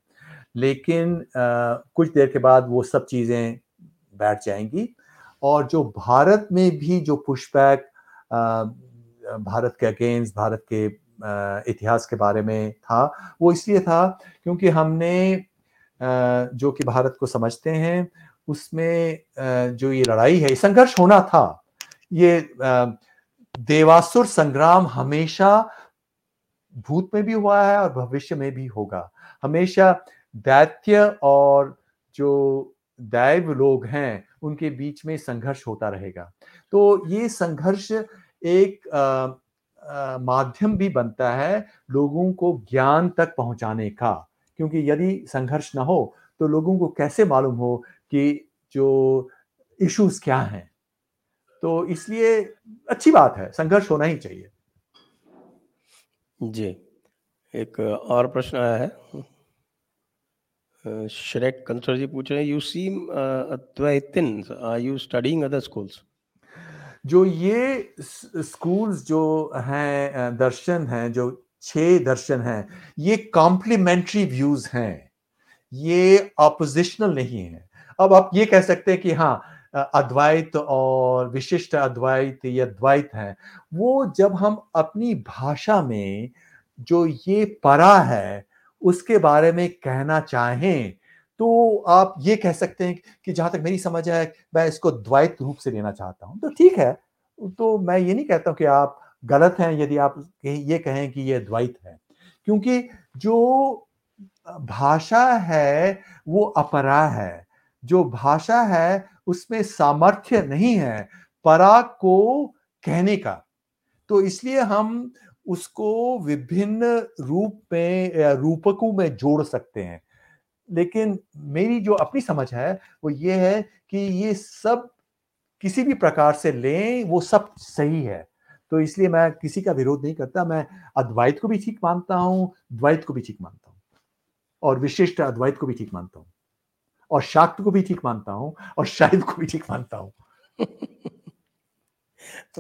लेकिन कुछ देर के बाद वो सब चीज़ें बैठ जाएँगी और जो भारत में भी जो पुशबैक भारत के अगेंस्ट भारत के इतिहास के बारे में था। वो इसलिए था क्योंकि हमने जो कि भारत को समझते हैं, उसमें जो ये लड़ाई है संघर्ष होना था। ये देवासुर संग्राम हमेशा भूत में भी हुआ है और भविष्य में भी होगा। हमेशा दैत्य और जो दैव लोग हैं, उनके बीच में संघर्ष होता रहेगा। तो ये संघर्ष एक माध्यम भी बनता है लोगों को ज्ञान तक पहुँचाने का। क्योंकि यदि संघर्ष ना हो तो लोगों को कैसे मालूम हो कि जो इश्यूज़ क्या हैं? तो इसलिए अच्छी बात है, संघर्ष होना ही चाहिए। जी, एक और प्रश्न आया है। श्रेक कंसर जी पूछ रहे हैं you seem Advaitin are you studying other schools जो ये स्कूल्स जो हैं दर्शन हैं, जो छह दर्शन हैं, ये कॉम्प्लीमेंट्री व्यूज़ हैं। ये अपोजिशनल नहीं है। अब आप ये कह सकते हैं कि हाँ अद्वैत और विशिष्ट अद्वैत या द्वैत है। वो जब हम अपनी भाषा में जो ये परा है, उसके बारे में कहना चाहें तो आप ये कह सकते हैं कि जहाँ तक मेरी समझ है, मैं इसको द्वैत रूप से लेना चाहता हूँ। तो ठीक है तो मैं ये नहीं कहता हूँ कि आप गलत हैं, यदि आप ये कहें कि ये द्वैत है। क्योंकि जो भाषा है, वो अपरा है। जो भाषा है, उसमें सामर्थ्य नहीं है परा को कहने का। तो इसलिए हम उसको विभिन्न रूप में, रूपकों में जोड़ सकते हैं। लेकिन मेरी जो अपनी समझ है वो ये है कि ये सब किसी भी प्रकार से लें वो सब सही है। तो इसलिए मैं किसी का विरोध नहीं करता मैं अद्वैत को भी ठीक मानता हूँ द्वैत को भी ठीक मानता हूँ और विशिष्ट अद्वैत को भी ठीक मानता हूँ और शाक्त को भी ठीक मानता हूँ और शाहिद को भी ठीक मानता हूँ।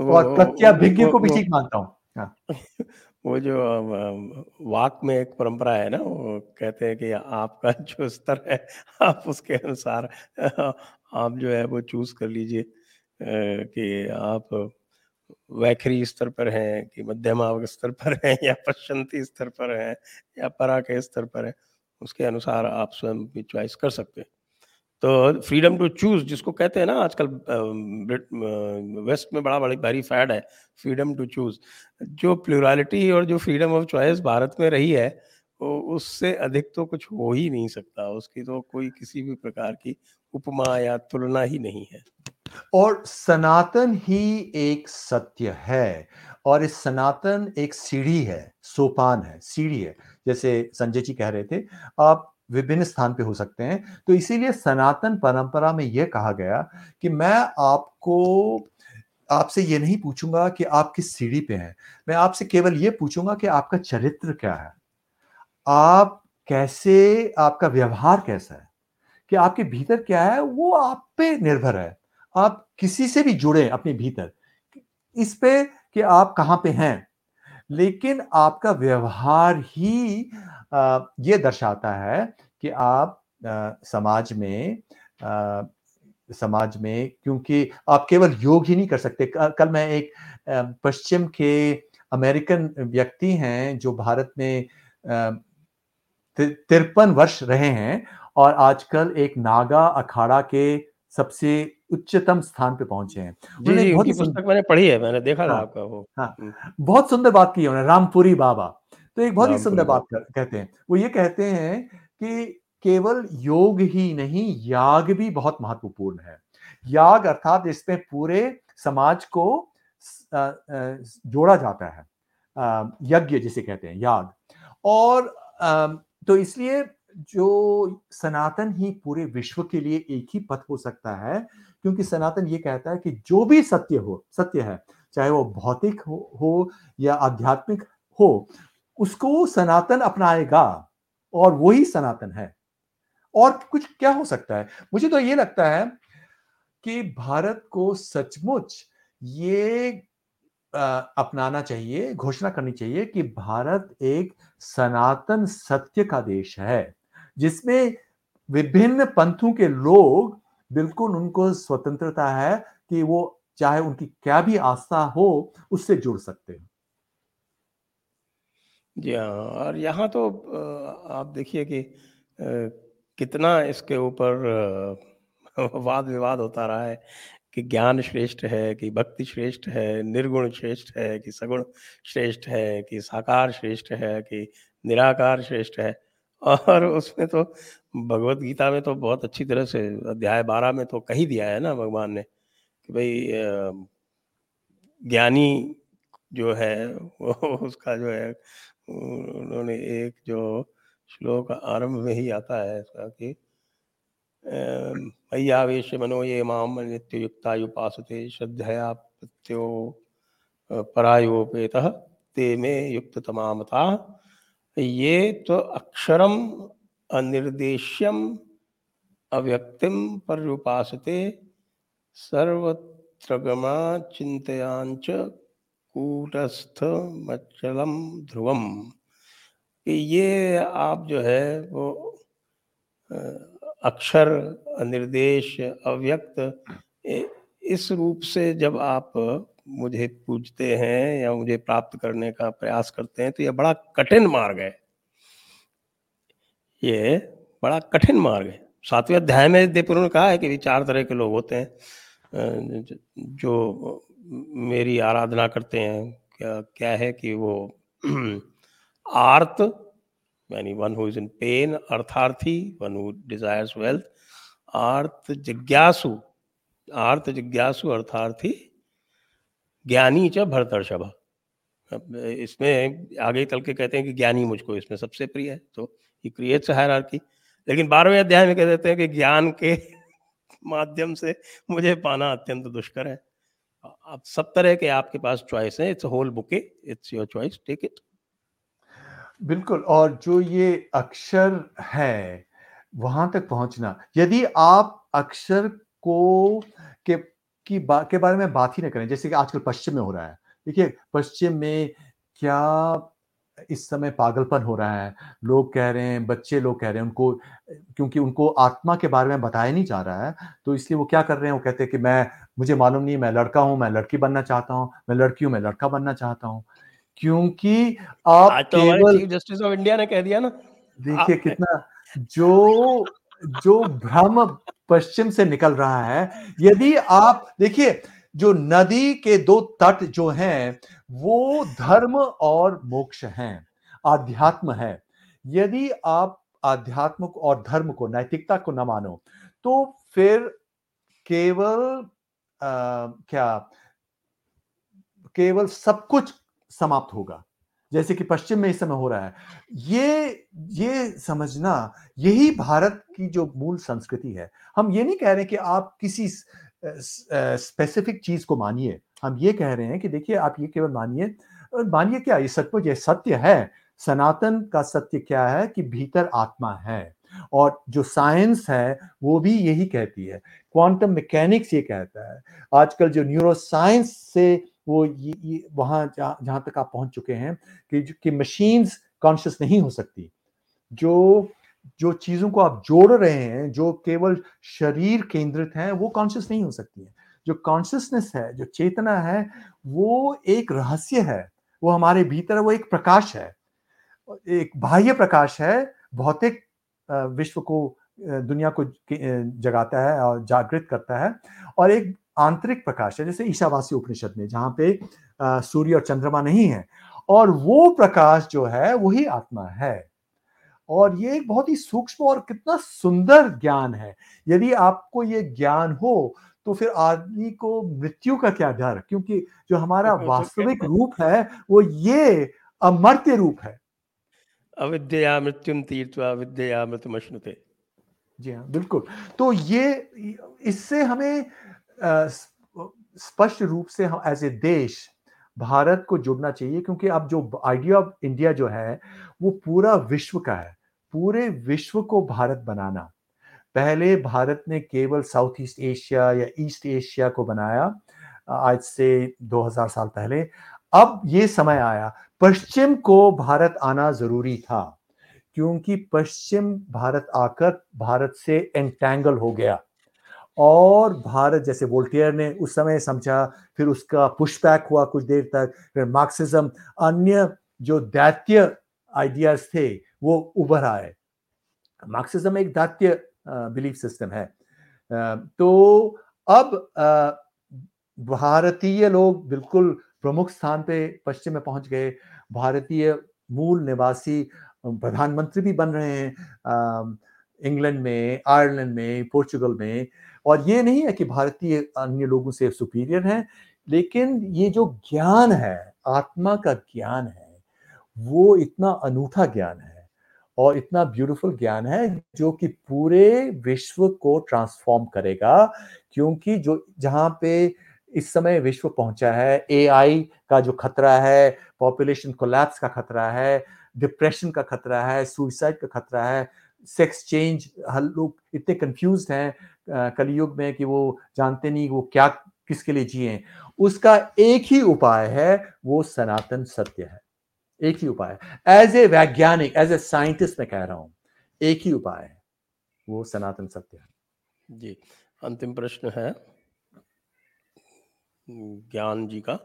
और प्रत्याभिज्ञ को भी ठीक मानता हूँ। हाँ। वो जो वाक में एक परंपरा है ना, वो कहते हैं कि आपका जो स्तर है, आप उसके अनुसार, आप जो है वो चूज़ कर लीजिए कि आप वैखरी स्तर पर हैं, कि मध्यमा स्तर पर हैं, या प्रशंति स्तर पर हैं, या परा के स्तर पर है, उसके अनुसार आप स्वयं भी चॉइस कर सकते हैं। तो फ्रीडम टू चूज़ जिसको कहते हैं ना आजकल वेस्ट में बड़ा बड़ी, भारी फैड है फ्रीडम टू चूज़ जो प्लूरालिटी और जो फ्रीडम ऑफ़ चॉइस भारत में रही है, वो उससे अधिक तो कुछ हो ही नहीं सकता। उसकी तो कोई किसी भी प्रकार की उपमा या तुलना ही नहीं है। और सनातन ही एक सत्य है, और इस सनातन एक सीढ़ी है, सोपान है, सीढ़ी है। जैसे संजय जी कह रहे थे, आप विभिन्न स्थान पे हो सकते हैं। तो इसीलिए सनातन परंपरा में यह कहा गया कि मैं आपको, आपसे ये नहीं पूछूँगा कि आप किस सीढ़ी पे हैं। मैं आपसे केवल ये पूछूँगा कि आपका चरित्र क्या है? आप कैसे, आपका व्यवहार कैसा है? कि आपके भीतर क्या है, वो आप पे निर्भर है। आप किसी से भी जुड़े अपने भीतर। इस पे कि आप कहाँ पे हैं। लेकिन आपका व्यवहार ही ये दर्शाता है कि आप समाज में समाज में क्योंकि आप केवल योग ही नहीं कर सकते। कल मैं एक पश्चिम के अमेरिकन व्यक्ति हैं जो भारत में तिरपन वर्ष रहे हैं और आजकल एक नागा अखाड़ा के सबसे उच्चतम स्थान पे पहुँचे हैं। जी, जी, बहुत पुस्तक मैंने पढ़ी है मैंने देखा हाँ, था आपका वो। हाँ, हम्म। बहुत सुंदर बात की उन्होंने रामपुरी बाबा। तो एक बहुत ही सुंदर बात कहते हैं। वो ये कहते हैं कि केवल योग ही नहीं याग भी बहुत महत्वपूर्ण है। याग अर्थात इसमें पूरे समाज को जोड़ा जाता है। यज्ञ जिसे कहते हैं याग। और तो इसलिए जो सनातन ही पूरे विश्व के लिए एक ही पथ हो सकता है क्योंकि सनातन ये कहता है कि जो भी सत्य हो सत्य है चाहे वो भौतिक हो, हो या आध्यात्मिक हो उसको सनातन अपनाएगा और वही सनातन है। और कुछ क्या हो सकता है? मुझे तो ये लगता है कि भारत को सचमुच ये अपनाना चाहिए, घोषणा करनी चाहिए कि भारत एक सनातन सत्य का देश है, जिसमें विभिन्न पंथों के लोग बिल्कुल उनको स्वतंत्रता है कि वो चाहे उनकी क्या भी आस्था हो, उससे जुड़ सकते हैं। जी हाँ और यहाँ तो आप देखिए कि कितना इसके ऊपर वाद विवाद होता रहा है कि ज्ञान श्रेष्ठ है, कि भक्ति श्रेष्ठ है, निर्गुण श्रेष्ठ है, कि सगुण श्रेष्ठ है, कि साकार श्रेष्ठ है, कि निराकार श्रेष्ठ है। और उसमें तो भगवत गीता में तो बहुत अच्छी तरह से अध्याय बारह में तो कही दिया है ना भगवान ने कि भाई ज्ञानी जो है वो उसका जो है उन्होंने एक जो श्लोक आरंभ में ही आता है ऐसा कि मय्यावेश मनो ये माम नित्य युक्ता उपासते श्रद्धया प्रत्यो परायोपेत ते में युक्त तमामता ये तो अक्षरम अनिर्देश्यम अव्यक्तिम पर्युपासते सर्वत्रगमा चिंतयांच कूटस्थ मच्चलम ध्रुवम ये आप जो है, वो अक्षर, निर्देश, अव्यक्त इस रूप से जब आप मुझे पूछते हैं या मुझे प्राप्त करने का प्रयास करते हैं तो ये बड़ा कठिन मार्ग है। ये बड़ा कठिन मार्ग है। सातवें अध्याय में देवपुर ने कहा है कि चार तरह के लोग होते हैं। जो मेरी आराधना करते हैं। क्या क्या है कि वो आर्त, यानी one who is in pain अर्थार्थी one who desires wealth आर्त जिज्ञासु आर्त जिज्ञासु, अर्थार्थी, ज्ञानी च भरतर्षभ। इसमें आगे चल के कहते हैं कि ज्ञानी मुझको इसमें सबसे प्रिय है तो ये क्रिएट्स हायरार्की लेकिन बारहवें अध्याय में कह देते हैं कि ज्ञान के माध्यम से मुझे पाना अत्यंत दुष्कर है। अब सब तरह के आपके पास चॉइस है it's whole bouquet it's your choice take it बिल्कुल और जो ये अक्षर है वहाँ तक पहुँचना। यदि आप अक्षर को के की बा, के बारे में बात ही ना करें जैसे कि आजकल पश्चिम में हो रहा है। देखिए पश्चिम में क्या इस समय पागलपन हो रहा है। लोग कह रहे हैं बच्चे लोग कह रहे हैं उनको क्योंकि उनको आत्मा के बारे में बताया नहीं जा रहा है तो इसलिए वो क्या कर रहे हैं? वो कहते हैं कि मैं मुझे मालूम नहीं मैं लड़का हूँ मैं लड़की बनना चाहता हूँ मैं लड़की हूँ मैं लड़का बनना चाहता हूँ। क्योंकि आप तो केवल जस्टिस ऑफ़ इंडिया ने कह दिया ना। देखिए कितना जो जो भ्रम पश्चिम से निकल रहा है यदि आप देखिए जो नदी के दो तट जो हैं वो धर्म और मोक्ष हैं आध्यात्म है। यदि आप आध्यात्म और धर्म को नैतिकता को न मानो तो फिर केवल आ, क्या केवल सब कुछ समाप्त होगा। जैसे कि पश्चिम में इस समय हो रहा है। ये ये समझना यही भारत की जो मूल संस्कृति है। हम ये नहीं कह रहे कि आप किसी स्पेसिफिक चीज़ को मानिए। हम ये कह रहे हैं कि देखिए आप ये केवल मानिए। और मानिए क्या ये सचमुच ये सत्य है। सनातन का सत्य क्या है कि भीतर आत्मा है। और जो साइंस है वो भी यही कहती है। क्वांटम मैकेनिक्स ये कहता है। आजकल जो न्यूरो साइंस से वो ये, ये वहाँ जहाँ तक आप पहुँच चुके हैं कि कि मशीन्स कॉन्शियस नहीं हो सकती। जो जो चीज़ों को आप जोड़ रहे हैं, जो केवल शरीर केंद्रित हैं, वो कॉन्शियस नहीं हो सकती है। जो कॉन्शियसनेस है, जो चेतना है, वो एक रहस्य है। वो हमारे भीतर वो एक प्रकाश है। एक बाह्य प्रकाश है, भौतिक विश्व को दुनिया को जगाता है और जागृत करता है और एक आंतरिक प्रकाश है, जैसे ईशावासी उपनिषद में, जहाँ पे सूर्य और चंद्रमा नहीं है और वो प्रकाश जो है, वही आत्मा है। और ये एक बहुत ही सूक्ष्म और कितना सुंदर ज्ञान है। यदि आपको ये ज्ञान हो तो फिर आदमी को मृत्यु का क्या डर? क्योंकि जो हमारा वास्तविक रूप है वो ये अमर्त्य रूप है। अविद्या मृत्युम तीर्थवा विद्या मृत्युमश्नुते जी हाँ बिल्कुल। तो ये इससे हमें स्पष्ट रूप से हम एज ए देश भारत को जुड़ना चाहिए क्योंकि अब जो आइडिया ऑफ़ इंडिया जो है वो पूरा विश्व का है। पूरे विश्व को भारत बनाना। पहले भारत ने केवल साउथ ईस्ट एशिया या ईस्ट एशिया को बनाया आज से 2000 साल पहले। अब ये समय आया, पश्चिम को भारत आना ज़रूरी था, क्योंकि पश्चिम भारत आकर भारत से एंटेंगल हो गया। और भारत, जैसे वोल्टियर ने उस समय समझा, फिर उसका पुशबैक हुआ कुछ देर तक, फिर मार्क्सिज्म अन्य जो दैत्य आइडियाज़ थे वो उभर आए। मार्क्सिज्म एक दैत्य बिलीफ सिस्टम है। तो अब भारतीय लोग बिल्कुल प्रमुख स्थान पे पश्चिम में पहुँच गए। भारतीय मूल निवासी प्रधानमंत्री भी बन रहे हैं इंग्लैंड में, आयरलैंड में, पोर्चुगल में। और ये नहीं है कि भारतीय अन्य लोगों से सुपीरियर हैं, लेकिन ये जो ज्ञान है, आत्मा का ज्ञान है, वो इतना अनूठा ज्ञान है और इतना ब्यूटीफुल ज्ञान है जो कि पूरे विश्व को ट्रांसफॉर्म करेगा, क्योंकि जो जहाँ पे इस समय विश्व पहुँचा है एआई का जो खतरा है पॉपुलेशन कोलैप्स का खतरा है डिप्रेशन का खतरा है सुइसाइड का खतरा है सेक्स चेंज हर लोग इतने कंफ्यूज हैं कलयुग में कि वो जानते नहीं वो क्या किसके लिए जिए उसका एक ही उपाय है, वो सनातन सत्य है। एक ही उपाय एज ए वैज्ञानिक एज ए साइंटिस्ट मैं कह रहा हूँ एक ही उपाय है वो सनातन सत्य है। जी अंतिम प्रश्न है ज्ञान जी का।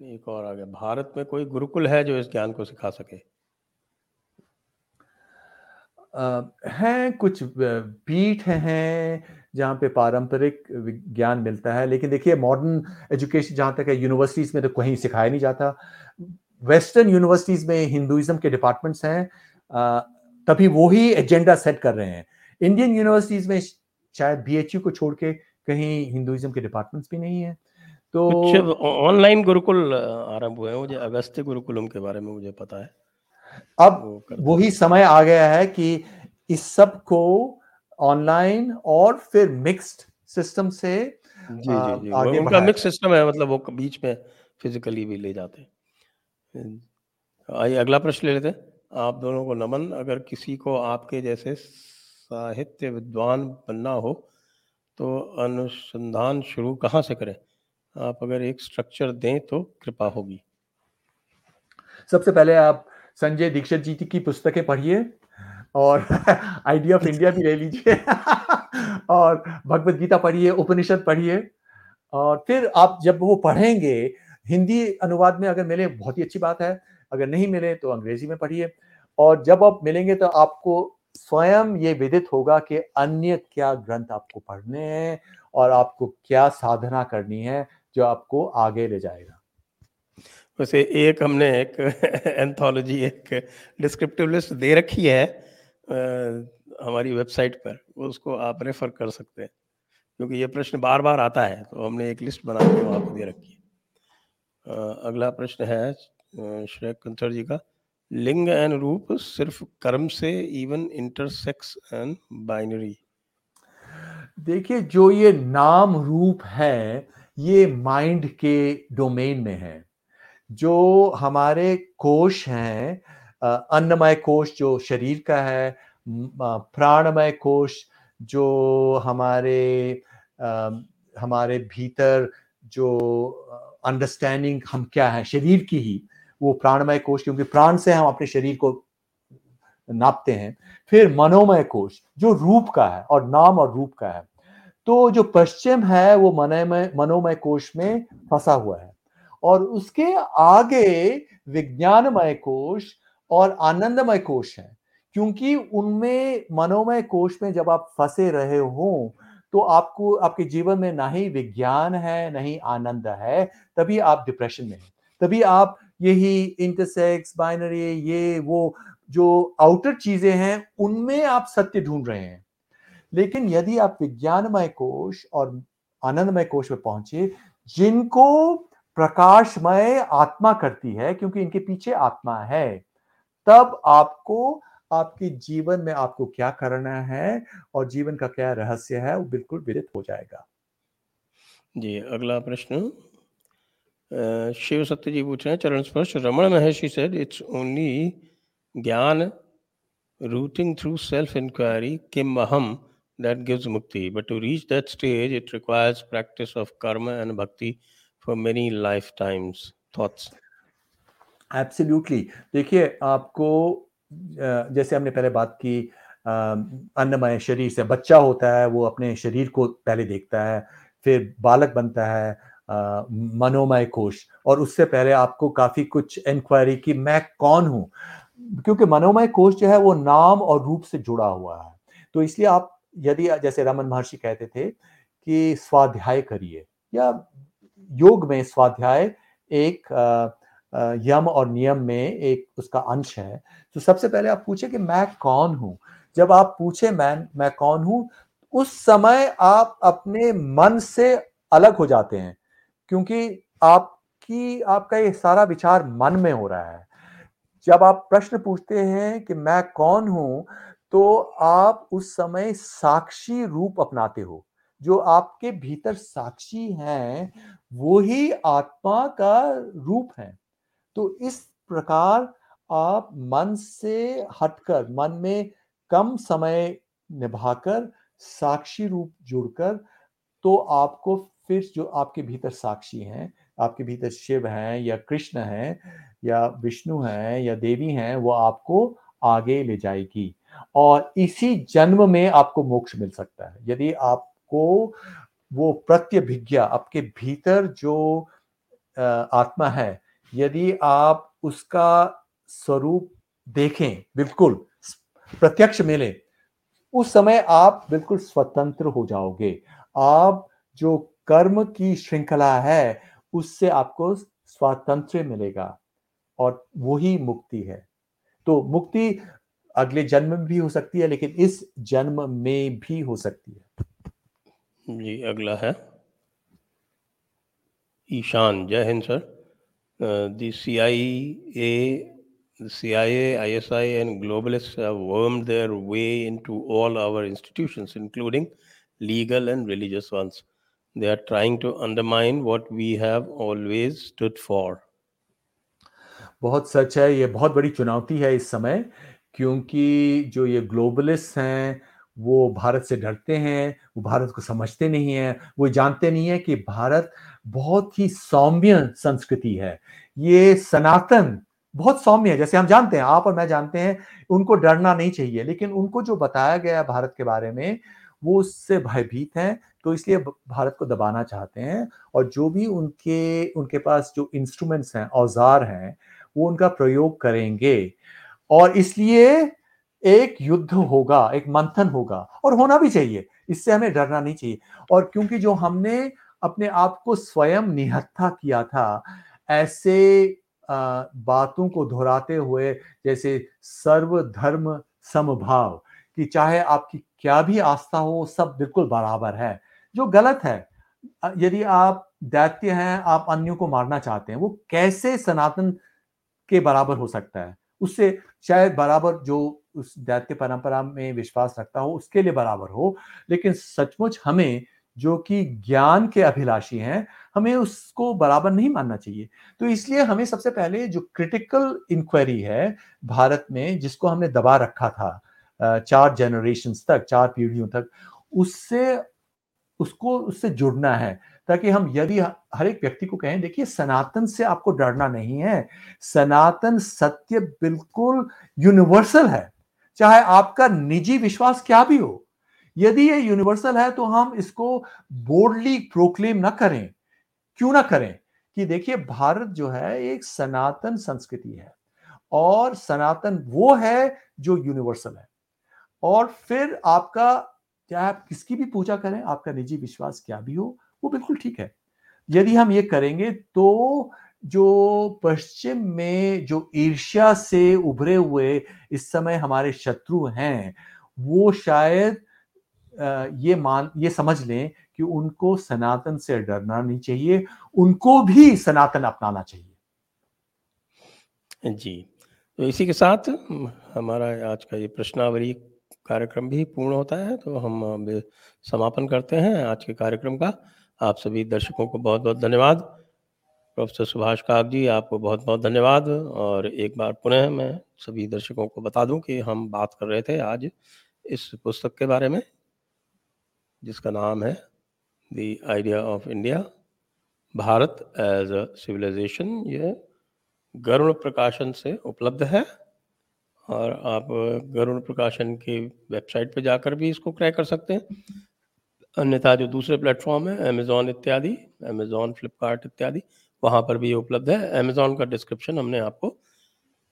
एक और आगे भारत में कोई गुरुकुल है जो इस ज्ञान को सिखा सके? आ, हैं कुछ पीठ हैं जहाँ पे पारंपरिक ज्ञान मिलता है लेकिन देखिए मॉडर्न एजुकेशन जहाँ तक है यूनिवर्सिटीज में तो कहीं सिखाया नहीं जाता। वेस्टर्न यूनिवर्सिटीज में हिंदुइज्म के डिपार्टमेंट्स हैं तभी वो ही एजेंडा सेट कर रहे हैं। इंडियन यूनिवर्सिटीज में शायद बी को छोड़ के कहीं हिंदुइज्म के डिपार्टमेंट्स भी नहीं है। तो ऑनलाइन गुरुकुल आरंभ हुए हैं मुझे अगस्त्य गुरुकुलम के बारे में मुझे पता है। अब वही समय आ गया है कि इस सबको ऑनलाइन और फिर मिक्स्ड सिस्टम से जी जी जी आगे उनका मिक्स सिस्टम है मतलब वो बीच में फिजिकली भी ले जाते हैं। आइए, अगला प्रश्न ले लेते आप दोनों को नमन। अगर किसी को आपके जैसे साहित्य विद्वान बनना हो तो अनुसंधान शुरू कहाँ से करें? आप अगर एक स्ट्रक्चर दें तो कृपा होगी। सबसे पहले आप संजय दीक्षित जी की पुस्तकें पढ़िए और आइडिया ऑफ़ इंडिया भी ले लीजिए। और भगवत गीता पढ़िए, उपनिषद पढ़िए। और फिर आप जब वो पढ़ेंगे हिंदी अनुवाद में अगर मिले बहुत ही अच्छी बात है। अगर नहीं मिले तो अंग्रेज़ी में पढ़िए। और जब आप मिलेंगे तो आपको स्वयं ये विदित होगा कि अन्य क्या ग्रंथ आपको पढ़ने हैं और आपको क्या साधना करनी है जो आपको आगे ले जाएगा। वैसे एक हमने एक एंथोलॉजी एक डिस्क्रिप्टिव लिस्ट दे रखी है आ, हमारी वेबसाइट पर। उसको आप रेफर कर सकते हैं क्योंकि ये प्रश्न बार बार आता है तो हमने एक लिस्ट बना के वहाँ पर दे रखी है। अगला प्रश्न है श्रेय कंसर जी का। लिंग एंड रूप सिर्फ़ कर्म से इवन इंटरसेक्स एंड बाइनरी देखिए जो ये नाम रूप है ये माइंड के डोमेन में है। जो हमारे कोश हैं अन्नमय कोश जो शरीर का है प्राणमय कोश जो हमारे आ, हमारे भीतर जो अंडरस्टैंडिंग हम क्या है, शरीर की ही वो प्राणमय कोश क्योंकि प्राण से हम अपने शरीर को नापते हैं। फिर मनोमय कोश जो रूप का है और नाम और रूप का है। तो जो पश्चिम है, वो मनोमय मनोमय कोश में फंसा हुआ है। और उसके आगे विज्ञानमय कोश और आनंदमय कोश है, क्योंकि उनमें, मनोमय कोश में जब आप फंसे रहे हो तो आपको, आपके जीवन में ना ही विज्ञान है, ना ही आनंद है, तभी आप डिप्रेशन में हैं। तभी आप यही इंटरसेक्स बाइनरी ये, वो, जो आउटर चीज़ें हैं, उनमें आप सत्य ढूंढ रहे हैं। लेकिन यदि आप विज्ञानमय कोश और आनंदमय कोश में पहुँचे, जिनको प्रकाशमय आत्मा करती है, क्योंकि इनके पीछे आत्मा है, तब आपको आपके जीवन में आपको क्या करना है और जीवन का क्या रहस्य है वो बिल्कुल विदित हो जाएगा। जी अगला प्रश्न। शिव सत्य जी पूछ रहे हैं चरण स्पर्श Raman Maharshi said it's only gyan routing through self inquiry किम अहम that gives mukti. But to reach that stage it requires practice of karma and bhakti for many lifetimes. Thoughts? Absolutely देखिए आपको जैसे हमने पहले बात की अन्नमय शरीर से बच्चा होता है, वो अपने शरीर को पहले देखता है, फिर बालक बनता है मनोमय कोश। और उससे पहले आपको काफ़ी कुछ इंक्वायरी की मैं कौन हूँ? क्योंकि मनोमय कोश जो है, वो नाम और रूप से जुड़ा हुआ है। तो इसलिए आप यदि, जैसे रमन महर्षि कहते थे कि स्वाध्याय करिए, या योग में स्वाध्याय एक यम और नियम में एक उसका अंश है। तो सबसे पहले आप पूछे कि मैं कौन हूँ? जब आप पूछे मैं मैं कौन हूँ, उस समय आप अपने मन से अलग हो जाते हैं, क्योंकि आपकी, आपका ये सारा विचार मन में हो रहा है। जब आप प्रश्न पूछते हैं कि मैं कौन हूँ तो आप उस समय साक्षी रूप अपनाते हो। जो आपके भीतर साक्षी हैं, वो ही आत्मा का रूप है। तो इस प्रकार आप मन से हटकर, मन में कम समय निभाकर, साक्षी रूप जुड़कर तो आपको फिर जो आपके भीतर साक्षी हैं, आपके भीतर शिव हैं या कृष्ण हैं या विष्णु हैं या देवी हैं, वो आपको आगे ले जाएगी। और इसी जन्म में आपको मोक्ष मिल सकता है। यदि आपको वो प्रत्यभिज्ञा, आपके भीतर जो आत्मा है यदि आप उसका स्वरूप देखें, बिल्कुल, प्रत्यक्ष मिले, उस समय आप बिल्कुल स्वतंत्र हो जाओगे। आप जो कर्म की श्रृंखला है, उससे आपको स्वातंत्र मिलेगा और वही मुक्ति है। तो मुक्ति अगले जन्म में भी हो सकती है, लेकिन इस जन्म में भी हो सकती है। जी, अगला है। Ishan, Jai Hind, sir. C I A CIA, ISI, and globalists have wormed their way into all our institutions, including legal and religious ones. They are trying to undermine what we have always stood for. बहुत सच है ये बहुत बड़ी चुनौती है इस समय क्योंकि जो ये ग्लोबलिस्ट हैं वो भारत से डरते हैं वो भारत को समझते नहीं है वो जानते नहीं है कि भारत बहुत ही सौम्य संस्कृति है। ये सनातन बहुत सौम्य है, जैसे हम जानते हैं, आप और मैं जानते हैं, उनको डरना नहीं चाहिए, लेकिन उनको जो बताया गया भारत के बारे में, वो उससे भयभीत हैं तो इसलिए भारत को दबाना चाहते हैं, और जो भी उनके उनके पास जो इंस्ट्रूमेंट्स हैं, औज़ार हैं, वो उनका प्रयोग करेंगे। और इसलिए एक युद्ध होगा, एक मंथन होगा, और होना भी चाहिए, इससे हमें डरना नहीं चाहिए। और क्योंकि जो हमने अपने आप को स्वयं निहत्था किया था। ऐसे बातों को दोहराते हुए, जैसे सर्व धर्म समभाव, कि चाहे आपकी क्या भी आस्था हो सब बिल्कुल बराबर है। जो गलत है यदि आप दैत्य हैं, आप अन्यों को मारना चाहते हैं, वो कैसे सनातन के बराबर हो सकता है? उससे शायद बराबर जो उस दैत्य परंपरा में विश्वास रखता हो, उसके लिए बराबर हो। लेकिन सचमुच हमें जो कि ज्ञान के अभिलाषी हैं, हमें उसको बराबर नहीं मानना चाहिए। तो इसलिए हमें सबसे पहले जो क्रिटिकल इंक्वायरी है भारत में, जिसको हमने दबा रखा था चार जनरेशन तक, चार पीढ़ियों तक, उससे, उसको, उससे जुड़ना है, ताकि हम यदि हर एक व्यक्ति को कहें, देखिए सनातन से आपको डरना नहीं है। सनातन सत्य बिल्कुल यूनिवर्सल है। चाहे आपका निजी विश्वास क्या भी हो यदि ये यूनिवर्सल है तो हम इसको बोल्डली प्रोक्लेम ना करें। क्यों ना करें? कि देखिए, भारत जो है, एक सनातन संस्कृति है और सनातन वो है जो यूनिवर्सल है। और फिर आपका चाहे आप किसकी भी पूजा करें, आपका निजी विश्वास क्या भी हो, वो बिल्कुल ठीक है। यदि हम ये करेंगे तो जो पश्चिम में, जो ईर्ष्या से उभरे हुए इस समय हमारे शत्रु हैं, वो शायद ये मान, ये समझ लें कि उनको सनातन से डरना नहीं चाहिए, उनको भी सनातन अपनाना चाहिए। जी तो इसी के साथ हमारा आज का ये प्रश्नावली कार्यक्रम भी पूर्ण होता है तो हम समापन करते हैं आज के कार्यक्रम का। आप सभी दर्शकों को बहुत बहुत धन्यवाद। प्रोफेसर सुभाष काक जी, आपको बहुत बहुत धन्यवाद। और एक बार पुनः मैं सभी दर्शकों को बता दूँ कि हम बात कर रहे थे आज इस पुस्तक के बारे में। जिसका नाम है the idea of India Bharat as a civilization ये गरुण प्रकाशन से उपलब्ध है। और आप गरुण प्रकाशन की वेबसाइट पर जाकर भी इसको क्रय कर सकते हैं। अन्यथा जो दूसरे प्लेटफॉर्म है अमेजोन इत्यादि अमेजोन फ्लिपकार्ट इत्यादि, वहाँ पर भी ये उपलब्ध है। अमेजोन का डिस्क्रिप्शन हमने आपको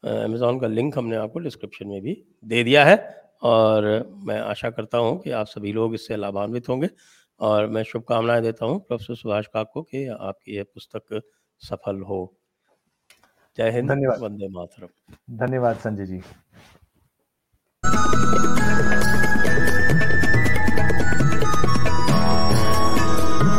अमेजोन का लिंक हमने आपको डिस्क्रिप्शन में भी दे दिया है। और मैं आशा करता हूँ कि आप सभी लोग इससे लाभान्वित होंगे और मैं शुभकामनाएँ देता हूँ प्रोफेसर सुभाष काक को कि आपकी यह पुस्तक सफल हो। जय हिंद धन्यवाद। वंदे मातरम। धन्यवाद संजय जी।